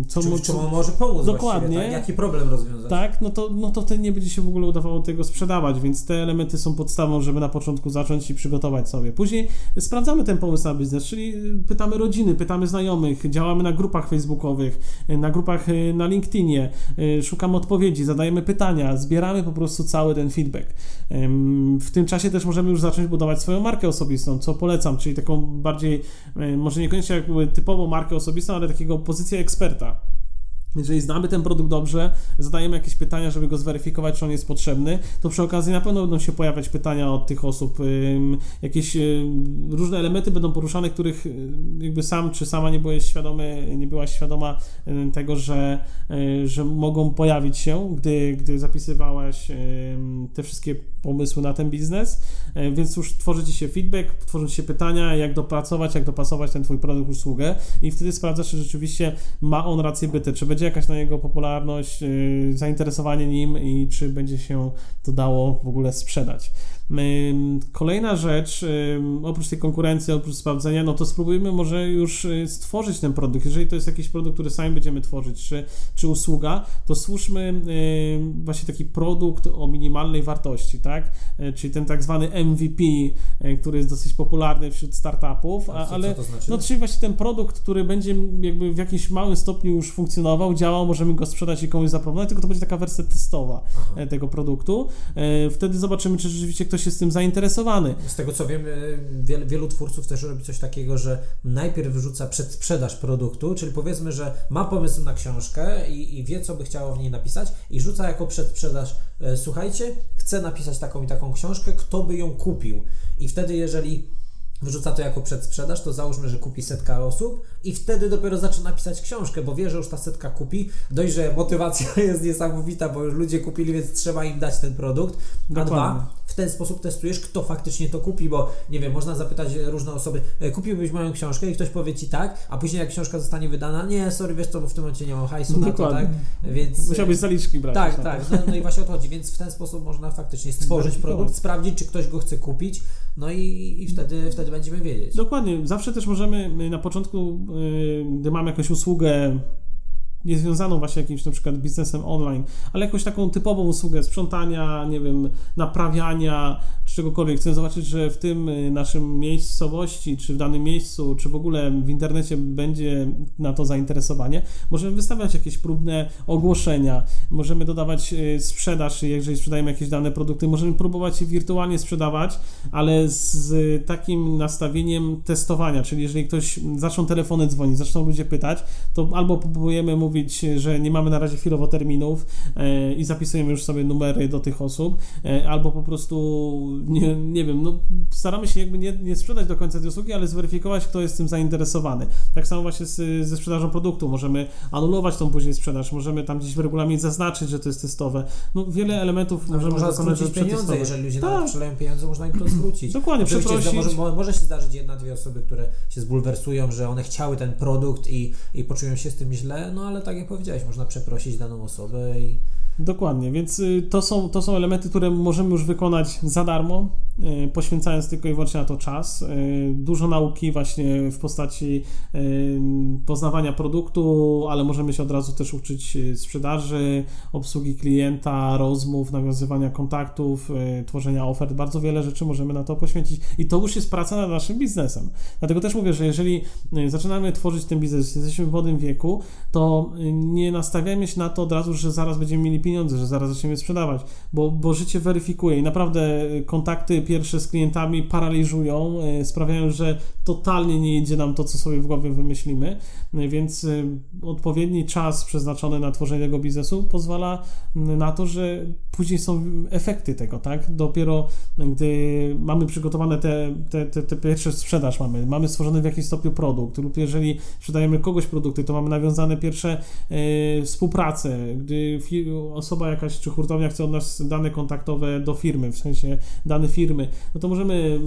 co, czy, co, może pomóc dokładnie, tak? jaki problem rozwiązać. Tak, no to no to wtedy nie będzie się w ogóle udawało tego sprzedawać, więc te elementy są podstawą, żeby na początku zacząć i przygotować sobie. Później sprawdzamy ten pomysł na biznes, czyli pytamy rodziny, pytamy znajomych, działamy na grupach facebookowych, na grupach y, na LinkedInie, y, szukamy odpowiedzi, zadajemy pytania, zbieramy po prostu cały ten feedback. W tym czasie też możemy już zacząć budować swoją markę osobistą, co polecam, czyli taką bardziej, y, może niekoniecznie jak typową markę osobistą, ale takiego pozycję eksperta jeżeli znamy ten produkt dobrze, zadajemy jakieś pytania, żeby go zweryfikować, czy on jest potrzebny, to przy okazji na pewno będą się pojawiać pytania od tych osób. Jakieś różne elementy będą poruszane, których jakby sam czy sama nie byłeś świadomy, nie byłaś świadoma tego, że, e, że mogą pojawić się, gdy, gdy zapisywałaś te wszystkie pomysły na ten biznes, e, więc już tworzy Ci się feedback, tworzą Ci się pytania, jak dopracować, jak dopasować ten Twój produkt, usługę i wtedy sprawdzasz, czy rzeczywiście ma on rację byty, czy będzie jakaś na jego popularność, yy, zainteresowanie nim i czy będzie się to dało w ogóle sprzedać. Kolejna rzecz, oprócz tej konkurencji, oprócz sprawdzenia, no to spróbujmy może już y, stworzyć ten produkt. Jeżeli to jest jakiś produkt, który sami będziemy tworzyć, czy, czy usługa, to stwórzmy właśnie taki produkt o minimalnej wartości, tak? E, czyli ten tak zwany MVP, e, który jest dosyć popularny wśród startupów, a, ale co to znaczy? no czyli właśnie ten produkt, który będzie jakby w jakimś małym stopniu już funkcjonował, działał, możemy go sprzedać i komuś zaproponować, tylko to będzie taka wersja testowa Aha. E, tego produktu. Wtedy zobaczymy, czy rzeczywiście ktoś ktoś jest tym zainteresowany. Z tego co wiem, wielu, wielu twórców też robi coś takiego, że najpierw wrzuca przedsprzedaż produktu, czyli powiedzmy, że ma pomysł na książkę i, i wie, co by chciało w niej napisać i rzuca jako przedsprzedaż, e, słuchajcie, chcę napisać taką i taką książkę, kto by ją kupił. I wtedy, jeżeli wyrzuca to jako przedsprzedaż, to załóżmy, że kupi setka osób i wtedy dopiero zaczyna pisać książkę, bo wie, że już ta setka kupi. Dość, że motywacja jest niesamowita, bo już ludzie kupili, więc trzeba im dać ten produkt. A dwa, w ten sposób testujesz, kto faktycznie to kupi, bo nie wiem, można zapytać różne osoby, e, kupiłbyś moją książkę i ktoś powie ci tak, a później jak książka zostanie wydana, nie, sorry, wiesz co, bo w tym momencie nie mam hajsu na to, tak? Więc... Musiałbyś zaliczki brać. Tak, tak. No, no i właśnie o to chodzi, więc w ten sposób można faktycznie stworzyć produkt, sprawdzić, czy ktoś go chce kupić, no i, i wtedy, wtedy będziemy wiedzieć. Dokładnie. Zawsze też możemy na początku, y, gdy mamy jakąś usługę niezwiązaną właśnie jakimś na przykład biznesem online, ale jakąś taką typową usługę sprzątania, nie wiem, naprawiania, czegokolwiek. Chcę zobaczyć, że w tym y, naszym miejscowości, czy w danym miejscu, czy w ogóle w internecie będzie na to zainteresowanie. Możemy wystawiać jakieś próbne ogłoszenia, możemy dodawać y, sprzedaż, jeżeli sprzedajemy jakieś dane produkty, możemy próbować je wirtualnie sprzedawać, ale z y, takim nastawieniem testowania, czyli jeżeli ktoś zaczną telefony dzwonić, zaczną ludzie pytać, to albo próbujemy mówić, że nie mamy na razie chwilowo terminów e, i zapisujemy już sobie numery do tych osób, albo po prostu nie, nie wiem, no staramy się jakby nie, nie sprzedać do końca tej usługi, ale zweryfikować, kto jest tym zainteresowany. Tak samo właśnie z, ze sprzedażą produktu. Możemy anulować tą później sprzedaż, możemy tam gdzieś w regulaminie zaznaczyć, że to jest testowe. No wiele elementów Nawet możemy można dokonać, żeby pieniądze, jeżeli ludzie Tak. przeleją pieniądze, można im to zwrócić. Dokładnie, przeprosić. może, mo- może się zdarzyć jedna, dwie osoby, które się zbulwersują, że one chciały ten produkt i, i poczują się z tym źle, no ale tak jak powiedziałeś, można przeprosić daną osobę i Dokładnie, więc y, to są, to są elementy, które możemy już wykonać za darmo, y, poświęcając tylko i wyłącznie na to czas. Y, Dużo nauki właśnie w postaci poznawania produktu, ale możemy się od razu też uczyć sprzedaży, obsługi klienta, rozmów, nawiązywania kontaktów, tworzenia ofert. Bardzo wiele rzeczy możemy na to poświęcić i to już jest praca nad naszym biznesem. Dlatego też mówię, że jeżeli zaczynamy tworzyć ten biznes, jesteśmy w młodym wieku, to nie nastawiajmy się na to od razu, że zaraz będziemy mieli pieniądze, że zaraz zaczniemy sprzedawać, bo, bo życie weryfikuje i naprawdę y, kontakty pierwsze z klientami paraliżują, y, sprawiają, że totalnie nie idzie nam to, co sobie w głowie wymyślimy, y, więc odpowiedni czas przeznaczony na tworzenie tego biznesu pozwala na to, że później są efekty tego, tak? Dopiero gdy mamy przygotowane te, te, te, te pierwsze sprzedaż mamy, mamy stworzony w jakimś stopniu produkt lub jeżeli sprzedajemy kogoś produkty, to mamy nawiązane pierwsze e, współpracę, gdy osoba jakaś czy hurtownia chce od nas dane kontaktowe do firmy, w sensie dane firmy, no to możemy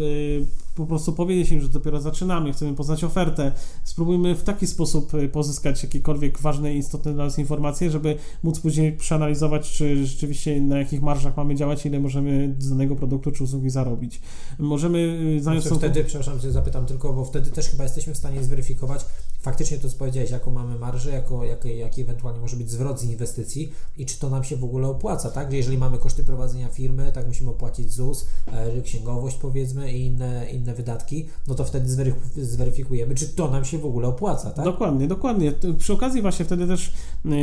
e, po prostu powiedzieć im, że dopiero zaczynamy, chcemy poznać ofertę, spróbujmy w taki sposób e, pozyskać jakiekolwiek ważne istotne dla nas informacje, żeby móc później przeanalizować, czy rzeczywiście na jakich marżach mamy działać, ile możemy z danego produktu czy usługi zarobić. Możemy e, znając Znaczy, wtedy, przepraszam, zapytam tylko, bo wtedy też chyba jesteśmy w stanie zweryfikować faktycznie to, co powiedziałeś, jaką mamy marżę, jako, jak, jaki ewentualnie może być zwrot z inwestycji i czy to nam się w ogóle opłaca, tak? Że jeżeli mamy koszty prowadzenia firmy, tak musimy opłacić ZUS, e, księgowość powiedzmy i inne, inne wydatki, no to wtedy zweryf- zweryfikujemy, czy to nam się w ogóle opłaca, tak? Dokładnie, dokładnie. Przy okazji właśnie wtedy też yy,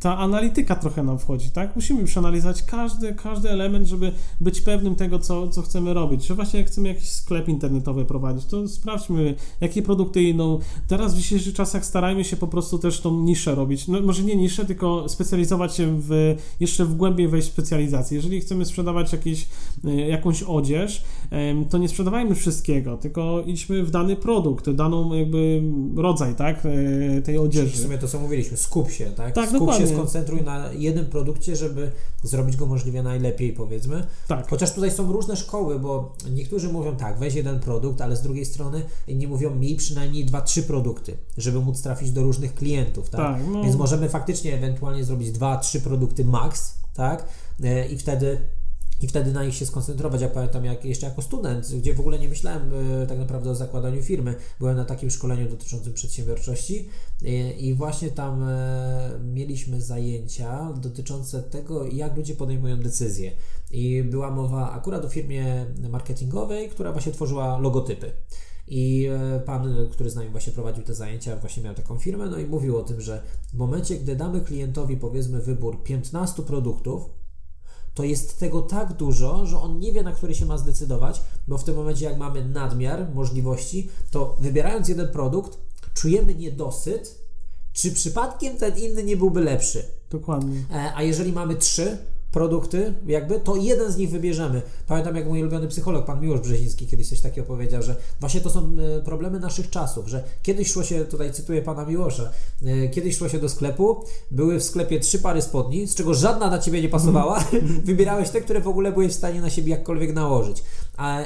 ta analityka trochę nam wchodzi, tak? Musimy przeanalizować każdy, każdy element, żeby być pewnym tego, co, co chcemy robić. Że właśnie chcemy jakiś sklep internetowy prowadzić, to sprawdźmy, jakie produkty idą. Teraz w dzisiejszych czasach starajmy się po prostu też tą niszę robić. No, może nie niszę, tylko specjalizować się w, jeszcze w głębiej wejść w specjalizację. Jeżeli chcemy sprzedawać jakieś, yy, jakąś odzież, to nie sprzedawajmy wszystkiego, tylko idźmy w dany produkt, daną jakby rodzaj, tak, e, tej W odzieży. sumie to, co mówiliśmy, skup się, tak? Tak, skup dokładnie. się, skoncentruj na jednym produkcie, żeby zrobić go możliwie najlepiej, powiedzmy. Tak, Chociaż tutaj są różne szkoły, bo niektórzy mówią tak, weź jeden produkt, ale z drugiej strony inni mówią mi przynajmniej dwa, trzy produkty, żeby móc trafić do różnych klientów, tak? tak, no, Więc możemy faktycznie ewentualnie zrobić dwa, trzy produkty max, tak? E, I wtedy i wtedy na nich się skoncentrować. Ja pamiętam, jak jeszcze jako student, gdzie w ogóle nie myślałem e, tak naprawdę o zakładaniu firmy, byłem na takim szkoleniu dotyczącym przedsiębiorczości e, i właśnie tam mieliśmy zajęcia dotyczące tego, jak ludzie podejmują decyzje. I była mowa akurat o firmie marketingowej, która właśnie tworzyła logotypy. I e, pan, który z nami właśnie prowadził te zajęcia, właśnie miał taką firmę, no i mówił o tym, że w momencie, gdy damy klientowi powiedzmy wybór 15 produktów, to jest tego tak dużo, że on nie wie, na który się ma zdecydować, bo w tym momencie, jak mamy nadmiar możliwości, to wybierając jeden produkt, czujemy niedosyt, czy przypadkiem ten inny nie byłby lepszy. dokładnie. E, A jeżeli mamy trzy produkty, jakby, to jeden z nich wybierzemy. Pamiętam, jak mój ulubiony psycholog, pan Miłosz Brzeziński, kiedyś coś takiego powiedział, że właśnie to są e, problemy naszych czasów, że kiedyś szło się, tutaj cytuję pana Miłosza, e, kiedyś szło się do sklepu, były w sklepie trzy pary spodni, z czego żadna na ciebie nie pasowała, wybierałeś te, które w ogóle byłeś w stanie na siebie jakkolwiek nałożyć.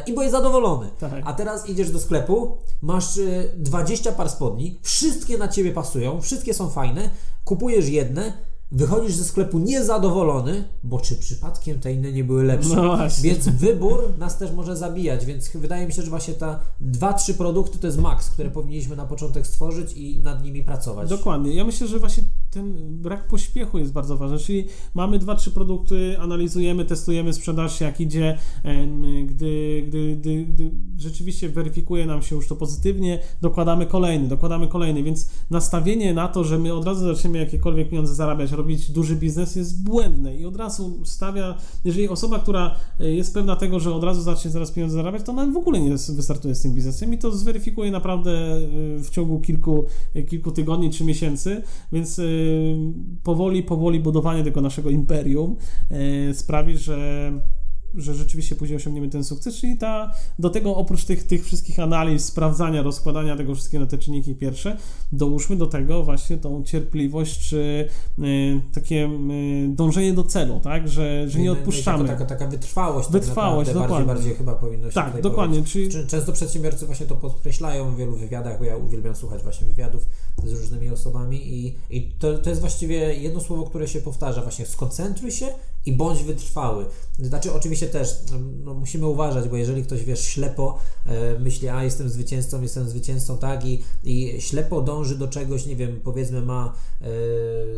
I byłeś zadowolony. Tak. A teraz idziesz do sklepu, masz 20 par spodni, wszystkie na ciebie pasują, wszystkie są fajne, kupujesz jedne, wychodzisz ze sklepu niezadowolony, bo czy przypadkiem te inne nie były lepsze. No więc wybór nas też może zabijać, więc wydaje mi się, że właśnie ta dwa, trzy produkty to jest maks, które powinniśmy na początek stworzyć i nad nimi pracować. Dokładnie. Ja myślę, że właśnie ten brak pośpiechu jest bardzo ważny, czyli mamy dwa, trzy produkty, analizujemy, testujemy sprzedaż, jak idzie, gdy, gdy, gdy, gdy rzeczywiście weryfikuje nam się już to pozytywnie, dokładamy kolejny, dokładamy kolejny, więc nastawienie na to, że my od razu zaczniemy jakiekolwiek pieniądze zarabiać, robić duży biznes jest błędne i od razu stawia, jeżeli osoba, która e, jest pewna tego, że od razu zacznie zaraz pieniądze zarabiać, to ona w ogóle nie wystartuje z tym biznesem i to zweryfikuje naprawdę e, w ciągu kilku, e, kilku tygodni czy miesięcy, więc powoli, powoli budowanie tego naszego imperium sprawi, że że rzeczywiście później osiągniemy ten sukces, czyli ta, do tego oprócz tych, tych wszystkich analiz, sprawdzania, rozkładania tego wszystkiego na te czynniki pierwsze, dołóżmy do tego właśnie tą cierpliwość, czy y, takie y, dążenie do celu, tak, że, że nie no odpuszczamy. Taka, taka wytrwałość. Tak wytrwałość, tak dokładnie. Bardziej, bardziej chyba powinno się Tak, dokładnie. Czyli... Często przedsiębiorcy właśnie to podkreślają w wielu wywiadach, bo ja uwielbiam słuchać właśnie wywiadów z różnymi osobami i, i to, to jest właściwie jedno słowo, które się powtarza, właśnie skoncentruj się i bądź wytrwały. Znaczy oczywiście też no, musimy uważać, bo jeżeli ktoś, wiesz, ślepo e, myśli, a jestem zwycięzcą, jestem zwycięzcą, tak, i, i ślepo dąży do czegoś, nie wiem, powiedzmy ma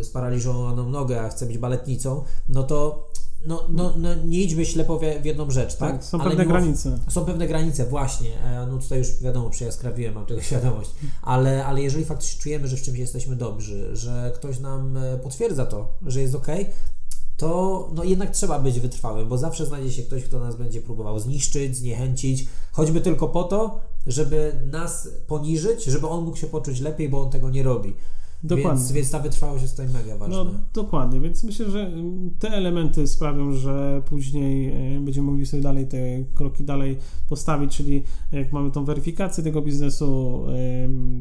e, sparaliżowaną nogę, a chce być baletnicą, no to no, no, no nie idźmy ślepo w jedną rzecz, tak? tak są Ale pewne granice. Są pewne granice, właśnie. E, no tutaj już wiadomo, przejaskrawiłem, mam tego świadomość. Ale, ale jeżeli faktycznie czujemy, że w czymś jesteśmy dobrzy, że ktoś nam e, potwierdza to, że jest ok, to no jednak trzeba być wytrwałym, bo zawsze znajdzie się ktoś, kto nas będzie próbował zniszczyć, zniechęcić, choćby tylko po to, żeby nas poniżyć, żeby on mógł się poczuć lepiej, bo on tego nie robi. Dokładnie. Więc, więc ta wytrwałość jest tutaj mega ważna. No, dokładnie, więc myślę, że mm, te elementy sprawią, że później e, będziemy mogli sobie dalej te kroki dalej postawić, czyli jak mamy tą weryfikację tego biznesu,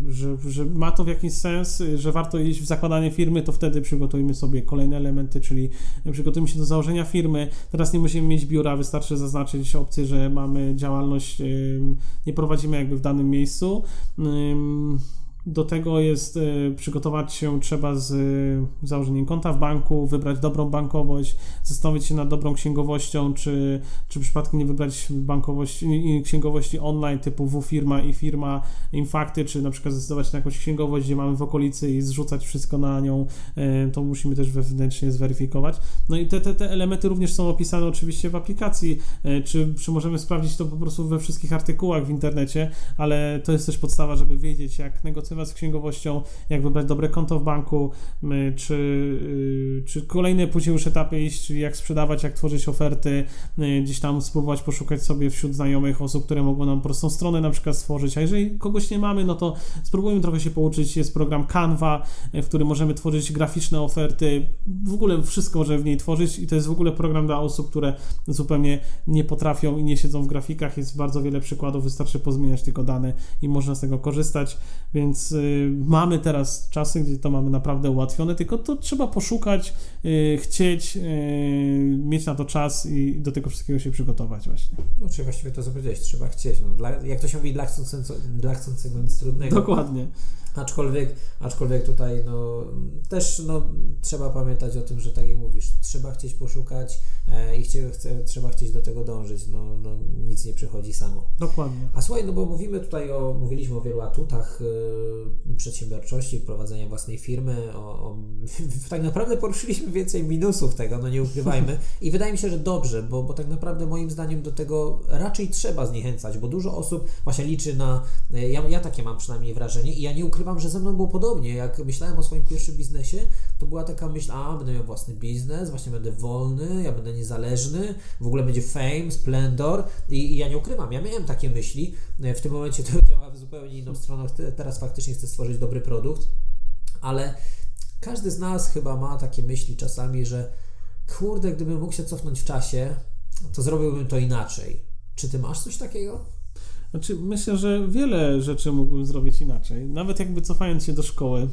że, że ma to w jakiś sens, że warto iść w zakładanie firmy, to wtedy przygotujmy sobie kolejne elementy, czyli przygotujmy się do założenia firmy. Teraz nie musimy mieć biura, wystarczy zaznaczyć opcję, że mamy działalność, nie prowadzimy jakby w danym miejscu do tego jest y, przygotować się trzeba z y, założeniem konta w banku, wybrać dobrą bankowość, zastanowić się nad dobrą księgowością, czy, czy przypadkiem nie wybrać bankowości, księgowości online typu W-firma i firma Infakty, czy na przykład zdecydować na jakąś księgowość, gdzie mamy w okolicy i zrzucać wszystko na nią, y, to musimy też wewnętrznie zweryfikować. No i te, te, te elementy również są opisane oczywiście w aplikacji, czy, czy możemy sprawdzić to po prostu we wszystkich artykułach w internecie, ale to jest też podstawa, żeby wiedzieć, jak negocjować z księgowością, jak wybrać dobre konto w banku, czy, y, czy kolejne później już etapy iść, czyli jak sprzedawać, jak tworzyć oferty, y, gdzieś tam spróbować poszukać sobie wśród znajomych osób, które mogą nam prostą stronę na przykład stworzyć, a jeżeli kogoś nie mamy, no to spróbujmy trochę się pouczyć, jest program Canva, w którym możemy tworzyć graficzne oferty, w ogóle wszystko możemy w niej tworzyć i to jest w ogóle program dla osób, które zupełnie nie potrafią i nie siedzą w grafikach, jest bardzo wiele przykładów, wystarczy pozmieniać tylko dane i można z tego korzystać, więc więc y, mamy teraz czasy, gdzie to mamy naprawdę ułatwione, tylko to trzeba poszukać, y, chcieć, y, mieć na to czas i do tego wszystkiego się przygotować właśnie. No, czy właściwie to co powiedziałeś, trzeba chcieć. No, dla, jak to się mówi, dla chcącego, dla chcącego nic trudnego. Dokładnie. Aczkolwiek, aczkolwiek tutaj no, też no, trzeba pamiętać o tym, że tak jak mówisz, trzeba chcieć poszukać e, i chcie, chce, trzeba chcieć do tego dążyć. No, no, nic nie przychodzi samo. Dokładnie. A słuchaj, no bo mówimy tutaj o, mówiliśmy o wielu atutach y, przedsiębiorczości, prowadzenia własnej firmy. O, o, tak naprawdę poruszyliśmy więcej minusów tego, no nie ukrywajmy. I wydaje mi się, że dobrze, bo, bo tak naprawdę moim zdaniem do tego raczej trzeba zniechęcać, bo dużo osób właśnie liczy na. Ja, ja takie mam przynajmniej wrażenie i ja nie ukrywam, ukrywam, że ze mną było podobnie. Jak myślałem o swoim pierwszym biznesie, to była taka myśl, a będę miał własny biznes, właśnie będę wolny, ja będę niezależny, w ogóle będzie fame, splendor i, i ja nie ukrywam, ja miałem takie myśli. W tym momencie to działa w zupełnie inną stronę. Teraz faktycznie chcę stworzyć dobry produkt, ale każdy z nas chyba ma takie myśli czasami, że kurde, gdybym mógł się cofnąć w czasie, to zrobiłbym to inaczej. Czy ty masz coś takiego? Znaczy, myślę, że wiele rzeczy mógłbym zrobić inaczej. Nawet jakby cofając się do szkoły,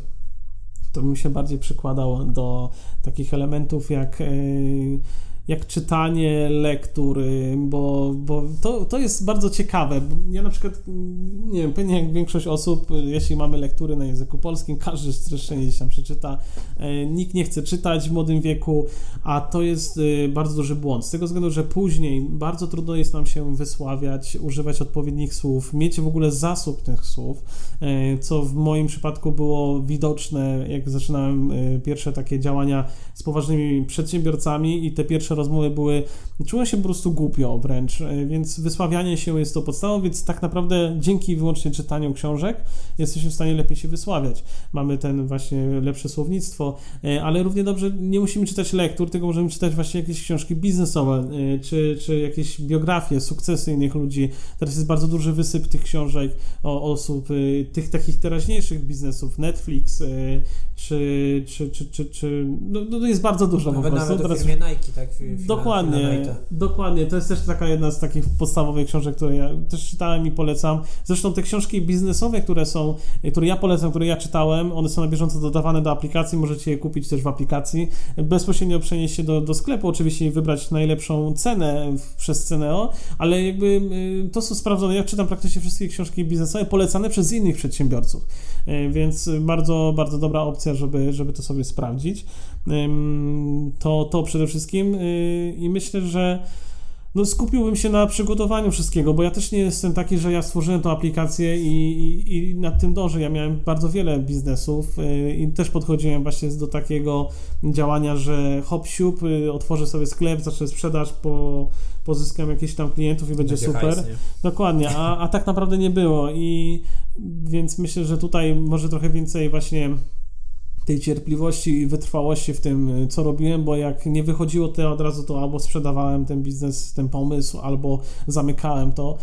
to bym się bardziej przykładał do takich elementów jak. Yy jak czytanie lektury, bo, bo to, to jest bardzo ciekawe. Ja na przykład, nie wiem, pewnie jak większość osób, jeśli mamy lektury na języku polskim, każdy streszczenie gdzieś tam przeczyta. E, nikt nie chce czytać w młodym wieku, a to jest e, bardzo duży błąd. Z tego względu, że później bardzo trudno jest nam się wysławiać, używać odpowiednich słów, mieć w ogóle zasób tych słów, e, co w moim przypadku było widoczne, jak zaczynałem pierwsze takie działania z poważnymi przedsiębiorcami i te pierwsze rozmowy były, czułem się po prostu głupio wręcz, e, więc wysławianie się jest to podstawą, więc tak naprawdę dzięki wyłącznie czytaniu książek jesteśmy w stanie lepiej się wysławiać. Mamy ten właśnie lepsze słownictwo, e, ale równie dobrze nie musimy czytać lektur, tylko możemy czytać właśnie jakieś książki biznesowe, e, czy, czy jakieś biografie, sukcesy innych ludzi. Teraz jest bardzo duży wysyp tych książek o osób, tych takich teraźniejszych biznesów, Netflix, czy, czy, czy, czy, czy no, no jest bardzo dużo Nawet po prostu. Nawet w firmie Nike, tak? Dokładnie, dokładnie. To jest też taka jedna z takich podstawowych książek, które ja też czytałem i polecam. Zresztą te książki biznesowe, które są, które ja polecam, które ja czytałem, one są na bieżąco dodawane do aplikacji, możecie je kupić też w aplikacji. Bezpośrednio przenieść się do, do sklepu, oczywiście wybrać najlepszą cenę przez Ceneo, ale jakby y, to są sprawdzone. Ja czytam praktycznie wszystkie książki biznesowe polecane przez innych przedsiębiorców, y, więc bardzo, bardzo dobra opcja, żeby, żeby to sobie sprawdzić. To, to przede wszystkim y, i myślę, że no skupiłbym się na przygotowaniu wszystkiego, bo ja też nie jestem taki, że ja stworzyłem tą aplikację i, i, i nad tym dążę. Ja miałem bardzo wiele biznesów y, i też podchodziłem właśnie do takiego działania, że hop siup, y, otworzę sobie sklep, zacznę sprzedaż, po, pozyskam jakieś tam klientów i będzie, będzie super. Hajs, Dokładnie, a, a tak naprawdę nie było i więc myślę, że tutaj może trochę więcej właśnie tej cierpliwości i wytrwałości w tym, co robiłem, bo jak nie wychodziło to od razu, to albo sprzedawałem ten biznes, ten pomysł, albo zamykałem to,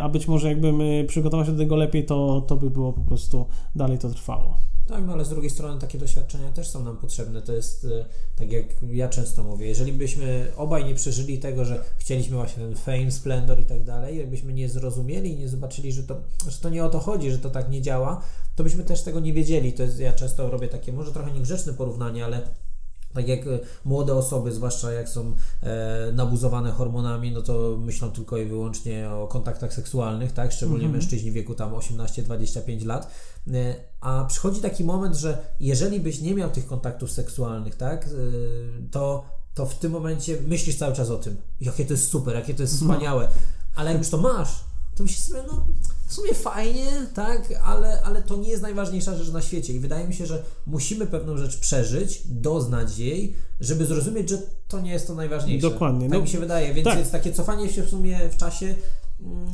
a być może jakbym przygotował się do tego lepiej, to, to by było po prostu dalej to trwało. Tak, no ale z drugiej strony takie doświadczenia też są nam potrzebne. To jest e, tak jak ja często mówię, jeżeli byśmy obaj nie przeżyli tego, że chcieliśmy właśnie ten fame, splendor i tak dalej, jakbyśmy nie zrozumieli i nie zobaczyli, że to, że to nie o to chodzi, że to tak nie działa, to byśmy też tego nie wiedzieli. To jest, ja często robię takie, może trochę niegrzeczne porównanie, ale tak jak e, młode osoby, zwłaszcza jak są e, nabuzowane hormonami, no to myślą tylko i wyłącznie o kontaktach seksualnych, tak? Szczególnie mm -hmm. mężczyźni w wieku tam 18-25 lat. E, a przychodzi taki moment, że jeżeli byś nie miał tych kontaktów seksualnych, tak? E, to, to w tym momencie myślisz cały czas o tym. Jakie to jest super, jakie to jest mhm. wspaniałe. Ale jak już to masz, to myślisz sobie, no w sumie fajnie, tak, ale, ale to nie jest najważniejsza rzecz na świecie i wydaje mi się, że musimy pewną rzecz przeżyć, doznać jej, żeby zrozumieć, że to nie jest to najważniejsze. Dokładnie. Tak no, mi się wydaje, więc tak. jest takie cofanie się w sumie w czasie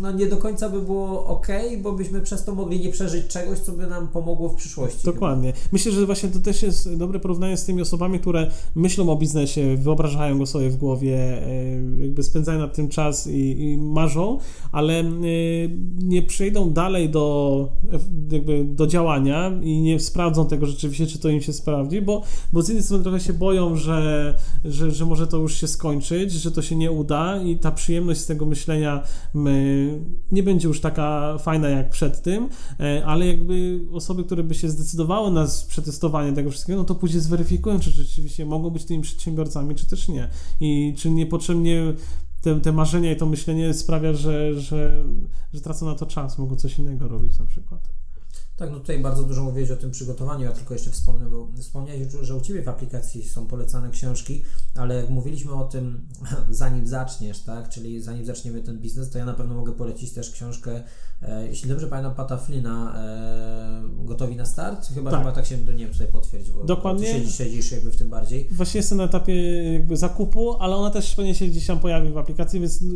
no nie do końca by było ok, bo byśmy przez to mogli nie przeżyć czegoś, co by nam pomogło w przyszłości. Dokładnie. Chyba. Myślę, że właśnie to też jest dobre porównanie z tymi osobami, które myślą o biznesie, wyobrażają go sobie w głowie, e, jakby spędzają nad tym czas i, i marzą, ale e, nie przejdą dalej do, jakby do działania i nie sprawdzą tego rzeczywiście, czy to im się sprawdzi, bo, bo z jednej strony trochę się boją, że, że, że może to już się skończyć, że to się nie uda i ta przyjemność z tego myślenia my nie będzie już taka fajna jak przed tym, e, ale jakby osoby, które by się zdecydowały na przetestowanie tego wszystkiego, no to później zweryfikują, czy rzeczywiście mogą być tymi przedsiębiorcami, czy też nie. I czy niepotrzebnie te, te marzenia i to myślenie sprawia, że, że, że tracą na to czas, mogą coś innego robić na przykład. Tak, no tutaj bardzo dużo mówiłeś o tym przygotowaniu, ja tylko jeszcze wspomnę, bo wspomniałeś, że u Ciebie w aplikacji są polecane książki, ale jak mówiliśmy o tym, zanim zaczniesz, tak, czyli zanim zaczniemy ten biznes, to ja na pewno mogę polecić też książkę, jeśli dobrze pamiętam, Pata Flina, e, Gotowi na start? Chyba, tak. chyba tak się, nie wiem, tutaj potwierdzi, bo Dokładnie. Ty siedzisz, siedzisz jakby w tym bardziej. Właśnie jestem na etapie jakby zakupu, ale ona też pewnie się gdzieś tam pojawi w aplikacji, więc y,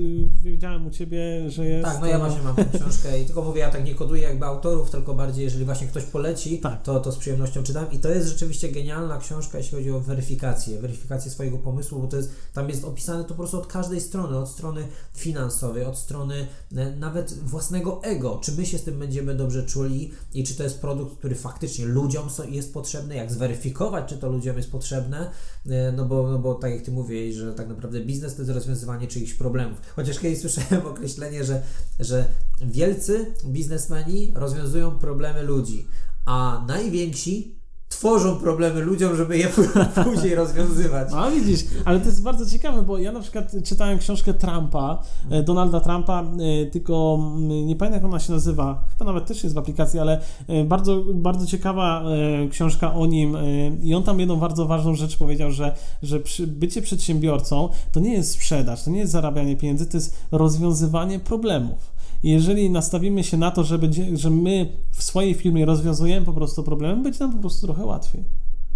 wiedziałem u Ciebie, że jest... Tak, no ja właśnie mam tę książkę i tylko mówię, ja tak nie koduję jakby autorów, tylko bardziej jeżeli właśnie ktoś poleci, Tak. to, to z przyjemnością czytam i to jest rzeczywiście genialna książka, jeśli chodzi o weryfikację, weryfikację swojego pomysłu, bo to jest, tam jest opisane to po prostu od każdej strony, od strony finansowej, od strony e, nawet własnego ego, czy my się z tym będziemy dobrze czuli i czy to jest produkt, który faktycznie ludziom jest potrzebny, jak zweryfikować, czy to ludziom jest potrzebne, e, no bo, no bo tak jak Ty mówiłeś, że tak naprawdę biznes to jest rozwiązywanie czyichś problemów. Chociaż kiedyś słyszałem określenie, że, że wielcy biznesmeni rozwiązują problemy ludzi, a najwięksi tworzą problemy ludziom, żeby je później rozwiązywać. A widzisz, ale to jest bardzo ciekawe, bo ja na przykład czytałem książkę Trumpa, e, Donalda Trumpa, e, tylko mm, nie pamiętam jak ona się nazywa, chyba nawet też jest w aplikacji, ale e, bardzo, bardzo ciekawa książka o nim i on tam jedną bardzo ważną rzecz powiedział, że, że bycie przedsiębiorcą to nie jest sprzedaż, to nie jest zarabianie pieniędzy, to jest rozwiązywanie problemów. Jeżeli nastawimy się na to, że, będzie, że my w swojej firmie rozwiązujemy po prostu problemy, będzie nam po prostu trochę łatwiej.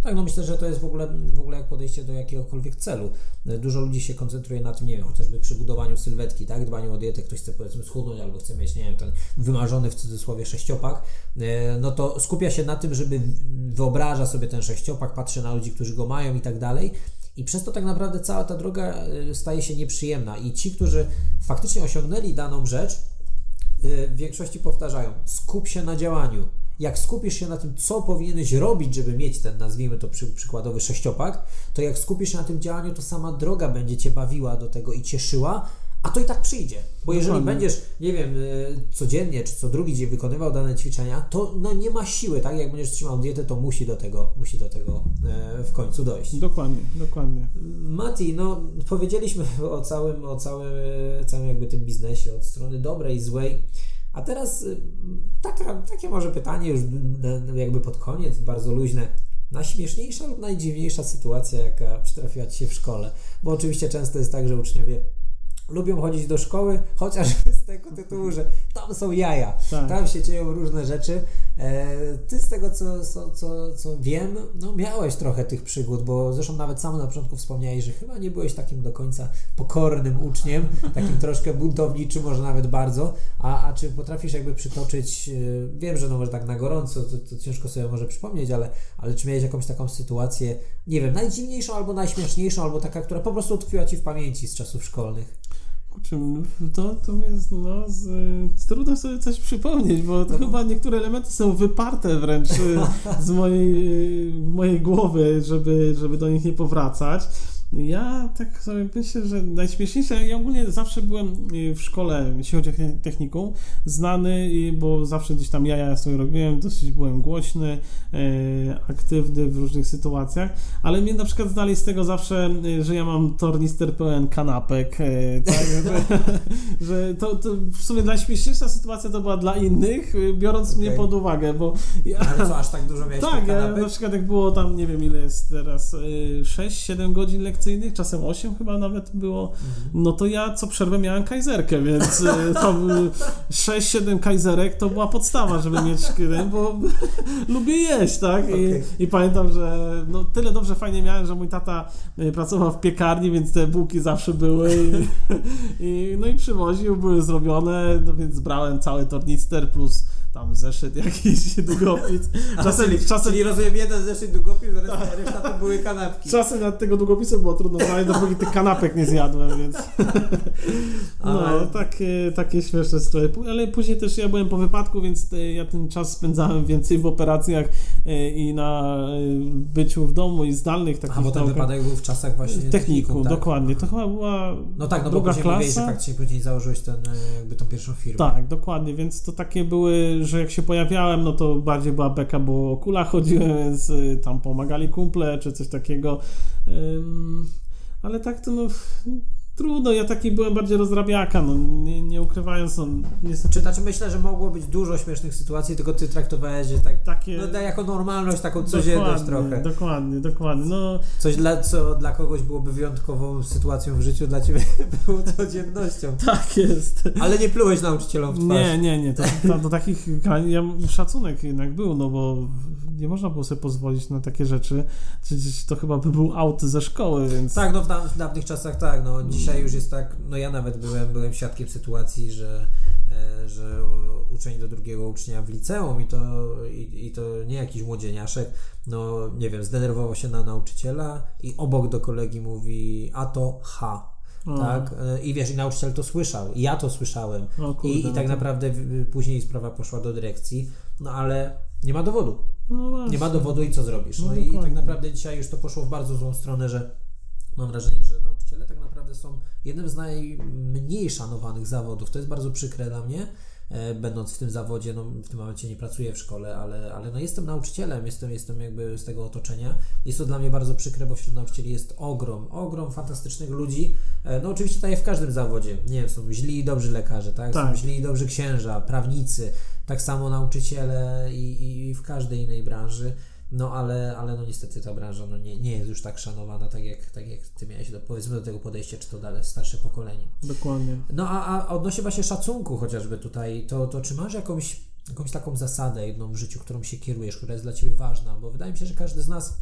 Tak, no myślę, że to jest w ogóle, w ogóle jak podejście do jakiegokolwiek celu. Dużo ludzi się koncentruje na tym, nie wiem, chociażby przy budowaniu sylwetki, tak, dbaniu o dietę, ktoś chce powiedzmy schudnąć albo chce mieć, nie wiem, ten wymarzony w cudzysłowie sześciopak, e, no to skupia się na tym, żeby wyobraża sobie ten sześciopak, patrzy na ludzi, którzy go mają i tak dalej. I przez to tak naprawdę cała ta droga e, staje się nieprzyjemna. I ci, którzy faktycznie osiągnęli daną rzecz, w większości powtarzają: skup się na działaniu. Jak skupisz się na tym, co powinieneś robić, żeby mieć ten, nazwijmy to przy, przykładowy sześciopak, to jak skupisz się na tym działaniu, to sama droga będzie cię bawiła do tego i cieszyła, a to i tak przyjdzie. Bo jeżeli Dokładnie. będziesz, nie wiem, y, codziennie czy co drugi dzień wykonywał dane ćwiczenia, to no nie ma siły, tak? Jak będziesz trzymał dietę, to musi do tego, musi do tego e, w końcu dojść. Dokładnie, dokładnie. Mati, no powiedzieliśmy o całym, o całym, e, całym jakby tym biznesie, od strony dobrej, złej. A teraz y, taka, takie może pytanie już jakby pod koniec, bardzo luźne. Najśmieszniejsza lub najdziwniejsza sytuacja, jaka przytrafiła Ci się w szkole? Bo oczywiście często jest tak, że uczniowie lubią chodzić do szkoły, chociażby z tego tytułu, że tam są jaja, Tak. tam się dzieją różne rzeczy. E, ty z tego, co, co, co, co wiem, no miałeś trochę tych przygód, bo zresztą nawet sam na początku wspomniałeś, że chyba nie byłeś takim do końca pokornym uczniem, takim troszkę buntowniczym, może nawet bardzo, a, a czy potrafisz jakby przytoczyć, e, wiem, że no może tak na gorąco, to, to ciężko sobie może przypomnieć, ale, ale czy miałeś jakąś taką sytuację, nie wiem, najdziwniejszą albo najśmieszniejszą, albo taka, która po prostu utkwiła Ci w pamięci z czasów szkolnych? Kurczę, to, to jest, no, z, trudno sobie coś przypomnieć, bo to chyba niektóre elementy są wyparte wręcz y, z mojej, y, mojej głowy, żeby, żeby do nich nie powracać. Ja tak sobie myślę, że najśmieszniejsze, ja ogólnie zawsze byłem y, w szkole, jeśli chodzi o techni- technikum, znany, y, bo zawsze gdzieś tam jaja sobie robiłem, dosyć byłem głośny, e, aktywny w różnych sytuacjach, ale mnie na przykład znali z tego zawsze, y, że ja mam tornister pełen kanapek, tak, że, że to, to w sumie najśmieszniejsza sytuacja to była dla innych, y, biorąc mnie Okej. pod uwagę, bo ja, Ale co, aż tak dużo miałeś tak, ja na przykład jak było tam, nie wiem ile jest teraz, y, 6-7 godzin lekcyjnych, czasem 8 chyba nawet było, no to ja co przerwę miałem kajzerkę, więc y, tam y, 6-7 kajzerek to była podstawa, żeby mieć, y, bo lubię jeść, tak? I, Okej. I pamiętam, że no, tyle dobrze fajnie miałem, że mój tata y, pracował w piekarni, więc te bułki zawsze były i, i, no i przywoził, były zrobione, no więc brałem cały tornister plus tam zeszyt jakiś długopis. Czasem, czyli, czasem, czyli rozumiem jeden zeszyt długopis, reszta, reszta to były kanapki. czasem nad tego długopisu było trudno znaleźć, dopóki tych kanapek nie zjadłem, więc no, Ale- takie, takie śmieszne sprawy. Ale później też ja byłem po wypadku, więc te, ja ten czas spędzałem więcej w operacjach e, i na e, byciu w domu i zdalnych takich A bo ten naukach. wypadek był w czasach właśnie w technikum, tak? dokładnie. To chyba była No tak, no bo później mówiłeś, że klasa. faktycznie później założyłeś ten, e, jakby tą pierwszą firmę. Tak, dokładnie, więc to takie były, że jak się pojawiałem, no to bardziej była beka, bo o kula chodziłem, więc y, tam pomagali kumple czy coś takiego. Ale tak to no trudno, ja taki byłem bardziej rozrabiaka, no nie, nie ukrywając, no niestety Czy znaczy myślę, że mogło być dużo śmiesznych sytuacji, tylko ty traktowałeś, że tak takie... no, jako normalność, taką codzienność dokładnie, trochę. Dokładnie, dokładnie, no Coś, dla, co dla kogoś byłoby wyjątkową sytuacją w życiu, dla ciebie było codziennością. tak jest. Ale nie plułeś nauczycielom w twarz. Nie, nie, nie. To, to, do takich ja, szacunek jednak był, no bo nie można było sobie pozwolić na takie rzeczy. To chyba by był aut ze szkoły, więc. Tak, no w dawnych czasach tak, no dzisiaj już jest tak, no ja nawet byłem, byłem świadkiem sytuacji, że, e, że uczeń do drugiego ucznia w liceum i to, i, i to nie jakiś młodzieniaszek, no nie wiem, zdenerwował się na nauczyciela i obok do kolegi mówi, a to H. O. Tak? I wiesz, i nauczyciel to słyszał, i ja to słyszałem. Kurde, I, I tak no naprawdę później sprawa poszła do dyrekcji, no ale nie ma dowodu. No nie ma dowodu i co zrobisz? No, no i tak naprawdę dzisiaj już to poszło w bardzo złą stronę, że mam wrażenie, że nauczyciele tak są jednym z najmniej szanowanych zawodów. To jest bardzo przykre dla mnie, e, będąc w tym zawodzie, no w tym momencie nie pracuję w szkole, ale, ale no jestem nauczycielem, jestem, jestem jakby z tego otoczenia. Jest to dla mnie bardzo przykre, bo wśród nauczycieli jest ogrom, ogrom fantastycznych ludzi. E, no oczywiście tak jak w każdym zawodzie, nie wiem, są źli i dobrzy lekarze, tak? tak. Są źli i dobrzy księża, prawnicy, tak samo nauczyciele i, i w każdej innej branży. No ale, ale no niestety ta branża no nie, nie jest już tak szanowana, tak jak, tak jak ty miałeś do, powiedzmy do tego podejścia, czy to dalej starsze pokolenie. Dokładnie. No a, a odnośnie właśnie szacunku chociażby tutaj, to, to czy masz jakąś, jakąś taką zasadę jedną w życiu, którą się kierujesz, która jest dla Ciebie ważna? Bo wydaje mi się, że każdy z nas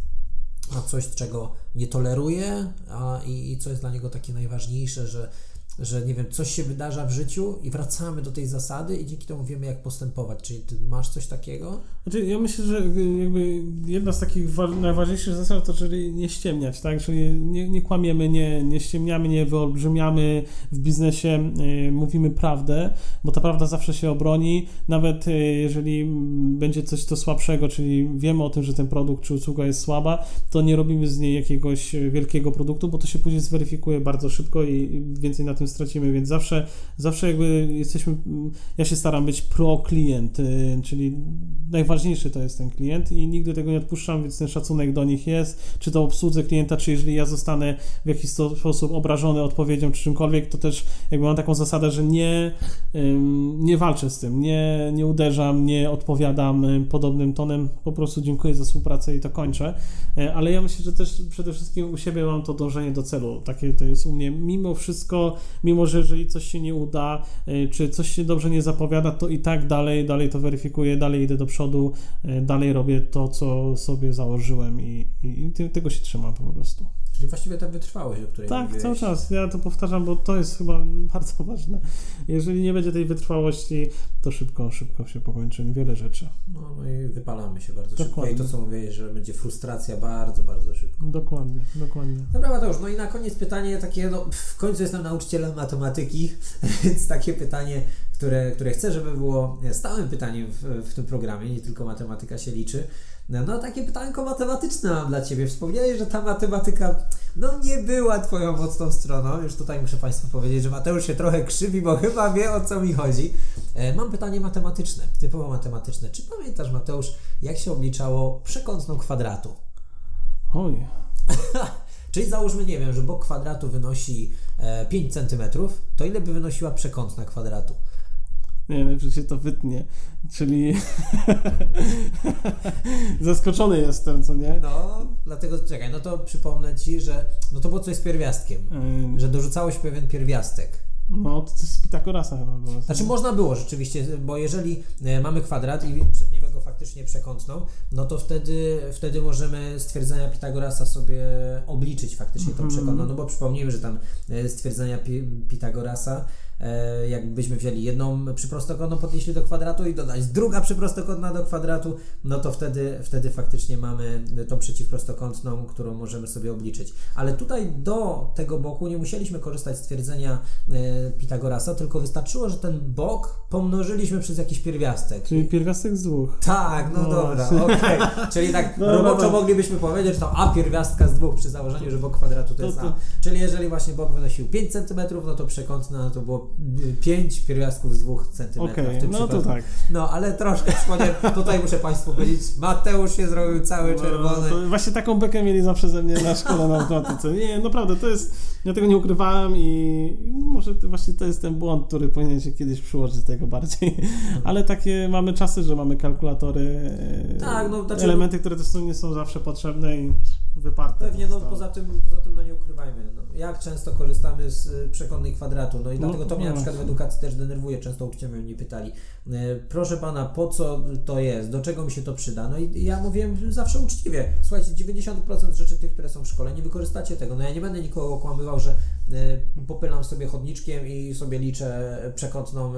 ma coś, czego nie toleruje a, i, i co jest dla niego takie najważniejsze, że że nie wiem, coś się wydarza w życiu i wracamy do tej zasady i dzięki temu wiemy, jak postępować. Czyli ty masz coś takiego? Znaczy, ja myślę, że jakby jedna z takich najważniejszych zasad to, czyli nie ściemniać, tak? Czyli nie, nie kłamiemy, nie, nie ściemniamy, nie wyolbrzymiamy w biznesie, yy, mówimy prawdę, bo ta prawda zawsze się obroni, nawet yy, jeżeli będzie coś to słabszego, czyli wiemy o tym, że ten produkt czy usługa jest słaba, to nie robimy z niej jakiegoś wielkiego produktu, bo to się później zweryfikuje bardzo szybko i więcej na tym tym stracimy, więc zawsze, zawsze jakby jesteśmy, ja się staram być pro-klient, y, czyli najważniejszy to jest ten klient i nigdy tego nie odpuszczam, więc ten szacunek do nich jest, czy to obsłudze klienta, czy jeżeli ja zostanę w jakiś sposób obrażony odpowiedzią czy czymkolwiek, to też jakby mam taką zasadę, że nie, nie walczę z tym, nie, nie uderzam, nie odpowiadam podobnym tonem, po prostu dziękuję za współpracę i to kończę, e, ale ja myślę, że też przede wszystkim u siebie mam to dążenie do celu, takie to jest u mnie, mimo wszystko mimo że jeżeli coś się nie uda, e, czy coś się dobrze nie zapowiada, to i tak dalej, dalej to weryfikuję, dalej idę do przodu, e, dalej robię to, co sobie założyłem i, i, i tego się trzymam po prostu. Czyli właściwie ta wytrwałość, o której Tak, mówiłeś. cały czas. Ja to powtarzam, bo to jest chyba bardzo ważne. Jeżeli nie będzie tej wytrwałości, to szybko, szybko się pokończy wiele rzeczy. No, no i wypalamy się bardzo dokładnie. szybko. I to, co mówiłeś, że będzie frustracja bardzo, bardzo szybko. Dokładnie, dokładnie. Dobra, Mateusz, no i na koniec pytanie takie, no w końcu jestem nauczycielem matematyki, więc takie pytanie, które, które chcę, żeby było stałym pytaniem w, w tym programie, nie tylko matematyka się liczy. No, no takie pytanko matematyczne mam dla Ciebie. Wspomniałeś, że ta matematyka no nie była Twoją mocną stroną. Już tutaj muszę Państwu powiedzieć, że Mateusz się trochę krzywi, bo chyba wie o co mi chodzi. E, mam pytanie matematyczne, typowo matematyczne. Czy pamiętasz, Mateusz, jak się obliczało przekątną kwadratu? Oj. Czyli załóżmy, nie wiem, że bok kwadratu wynosi 5 e, cm, to ile by wynosiła przekątna kwadratu? Nie, najpierw się to wytnie. Czyli zaskoczony jestem, co nie? No, dlatego czekaj, no to przypomnę ci, że no to było coś z pierwiastkiem, yy. że dorzucałeś pewien pierwiastek. No, to z Pitagorasa chyba było. Znaczy można było rzeczywiście, bo jeżeli e, mamy kwadrat i przetniemy go faktycznie przekątną, no to wtedy, wtedy możemy stwierdzenia Pitagorasa sobie obliczyć faktycznie tą -hmm. przekątną, no bo przypomnijmy, że tam e, stwierdzenia Pitagorasa E, jakbyśmy wzięli jedną przyprostokątną, podnieśli do kwadratu i dodać druga przyprostokątna do kwadratu, no to wtedy, wtedy faktycznie mamy tą przeciwprostokątną, którą możemy sobie obliczyć. Ale tutaj do tego boku nie musieliśmy korzystać z twierdzenia e, Pitagorasa, tylko wystarczyło, że ten bok pomnożyliśmy przez jakiś pierwiastek. Czyli pierwiastek z dwóch. Tak, no, no dobra, okej. Okay. Czyli tak no, roboczo no, moglibyśmy powiedzieć, że to a pierwiastka z dwóch przy założeniu, że bok kwadratu to jest a. Czyli jeżeli właśnie bok wynosił 5 cm, no to przekątna no to było 5 pierwiastków z 2 cm. Okay, no to tak. No, ale troszkę wspomnę, tutaj muszę Państwu powiedzieć, Mateusz się zrobił cały no, czerwony. No, właśnie taką bekę mieli zawsze ze mnie na szkole na matematyce. Nie, naprawdę, to jest, ja tego nie ukrywałem i może to właśnie to jest ten błąd, który powinien się kiedyś przyłożyć tego bardziej. Ale takie mamy czasy, że mamy kalkulatory, tak, no, znaczy, elementy, które też nie są zawsze potrzebne i wyparte. Pewnie, no poza tym, poza tym no nie ukrywajmy, no, jak często korzystamy z y, przekonnej kwadratu, no i no, dlatego to mnie no, na przykład w edukacji też denerwuje, często uczniowie mnie pytali, y, proszę Pana, po co to jest, do czego mi się to przyda, no i ja mówiłem zawsze uczciwie, słuchajcie, 90% rzeczy tych, które są w szkole, nie wykorzystacie tego, no ja nie będę nikogo okłamywał, że popylam sobie chodniczkiem i sobie liczę przekątną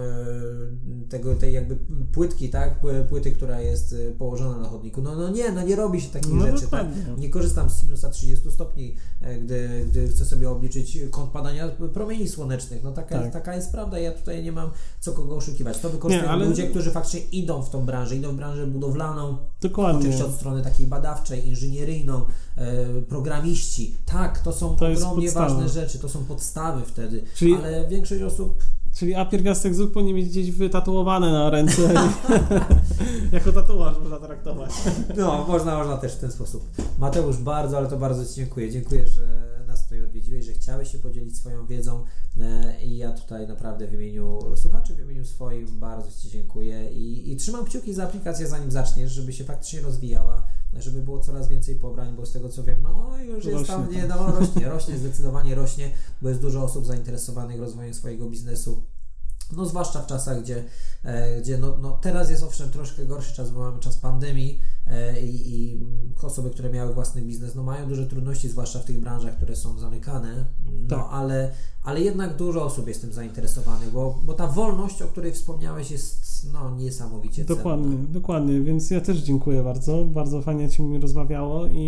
tego, tej jakby płytki, tak, płyty, która jest położona na chodniku. No, no nie, no nie robi się takich no, rzeczy, tak? Nie korzystam z sinusa 30 stopni, gdy, gdy chcę sobie obliczyć kąt padania promieni słonecznych. No taka, tak. taka jest prawda, ja tutaj nie mam co kogo oszukiwać. To wykorzystują ale... ludzie, którzy faktycznie idą w tą branżę, idą w branżę budowlaną, Dokładnie. oczywiście od strony takiej badawczej, inżynieryjną, e, programiści. Tak, to są to ogromnie ważne rzeczy, to są podstawy wtedy, Czyli... ale większość osób Czyli A pierwiastek ZUK powinien mieć gdzieś wytatuowane na ręce. jako tatuaż można traktować. no, można, można też w ten sposób. Mateusz, bardzo, ale to bardzo Ci dziękuję. Dziękuję, że nas tutaj odwiedziłeś, że chciałeś się podzielić swoją wiedzą e, i ja tutaj naprawdę w imieniu słuchaczy, w imieniu swoim bardzo Ci dziękuję i, i trzymam kciuki za aplikację zanim zaczniesz, żeby się faktycznie rozwijała, żeby było coraz więcej pobrań, bo z tego co wiem, no już jest tam, nie, no rośnie, rośnie, zdecydowanie rośnie, bo jest dużo osób zainteresowanych rozwojem swojego biznesu. No zwłaszcza w czasach, gdzie, e, gdzie no, no teraz jest owszem troszkę gorszy czas, bo mamy czas pandemii, i, i osoby, które miały własny biznes, no mają duże trudności, zwłaszcza w tych branżach, które są zamykane, no tak. ale, ale jednak dużo osób jest tym zainteresowanych, bo, bo ta wolność, o której wspomniałeś, jest no, niesamowicie Dokładnie, cenna. dokładnie, więc ja też dziękuję bardzo, bardzo fajnie Ci mi rozmawiało i,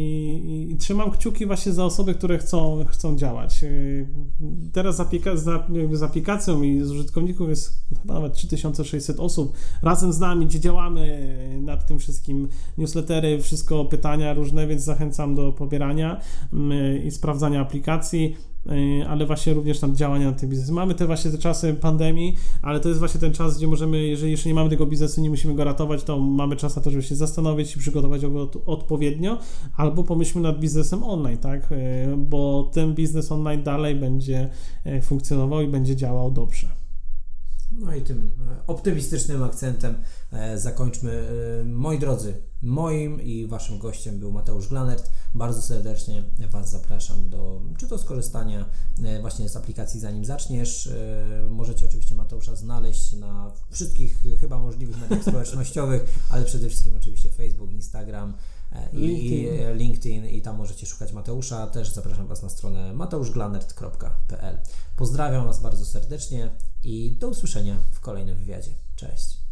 i, i trzymam kciuki właśnie za osoby, które chcą, chcą działać. E, teraz z, aplika- z, z aplikacją i z użytkowników jest chyba nawet 3600 osób razem z nami, gdzie działamy nad tym wszystkim newslettery, wszystko pytania różne, więc zachęcam do pobierania mm, i sprawdzania aplikacji y, ale właśnie również nad działania na tym biznesie. Mamy te właśnie te czasy pandemii, ale to jest właśnie ten czas, gdzie możemy, jeżeli jeszcze nie mamy tego biznesu, nie musimy go ratować, to mamy czas na to, żeby się zastanowić i przygotować go odpowiednio, albo pomyślmy nad biznesem online, tak, y, bo ten biznes online dalej będzie y, funkcjonował i będzie działał dobrze. No i tym e, optymistycznym akcentem e, zakończmy. E, moi drodzy, moim i Waszym gościem był Mateusz Glanert. Bardzo serdecznie Was zapraszam do czy to skorzystania właśnie z aplikacji zanim zaczniesz. Możecie oczywiście Mateusza znaleźć na wszystkich chyba możliwych mediach społecznościowych, ale przede wszystkim oczywiście Facebook, Instagram, LinkedIn. i LinkedIn i tam możecie szukać Mateusza. Też zapraszam Was na stronę mateuszglanert.pl. Pozdrawiam Was bardzo serdecznie i do usłyszenia w kolejnym wywiadzie. Cześć.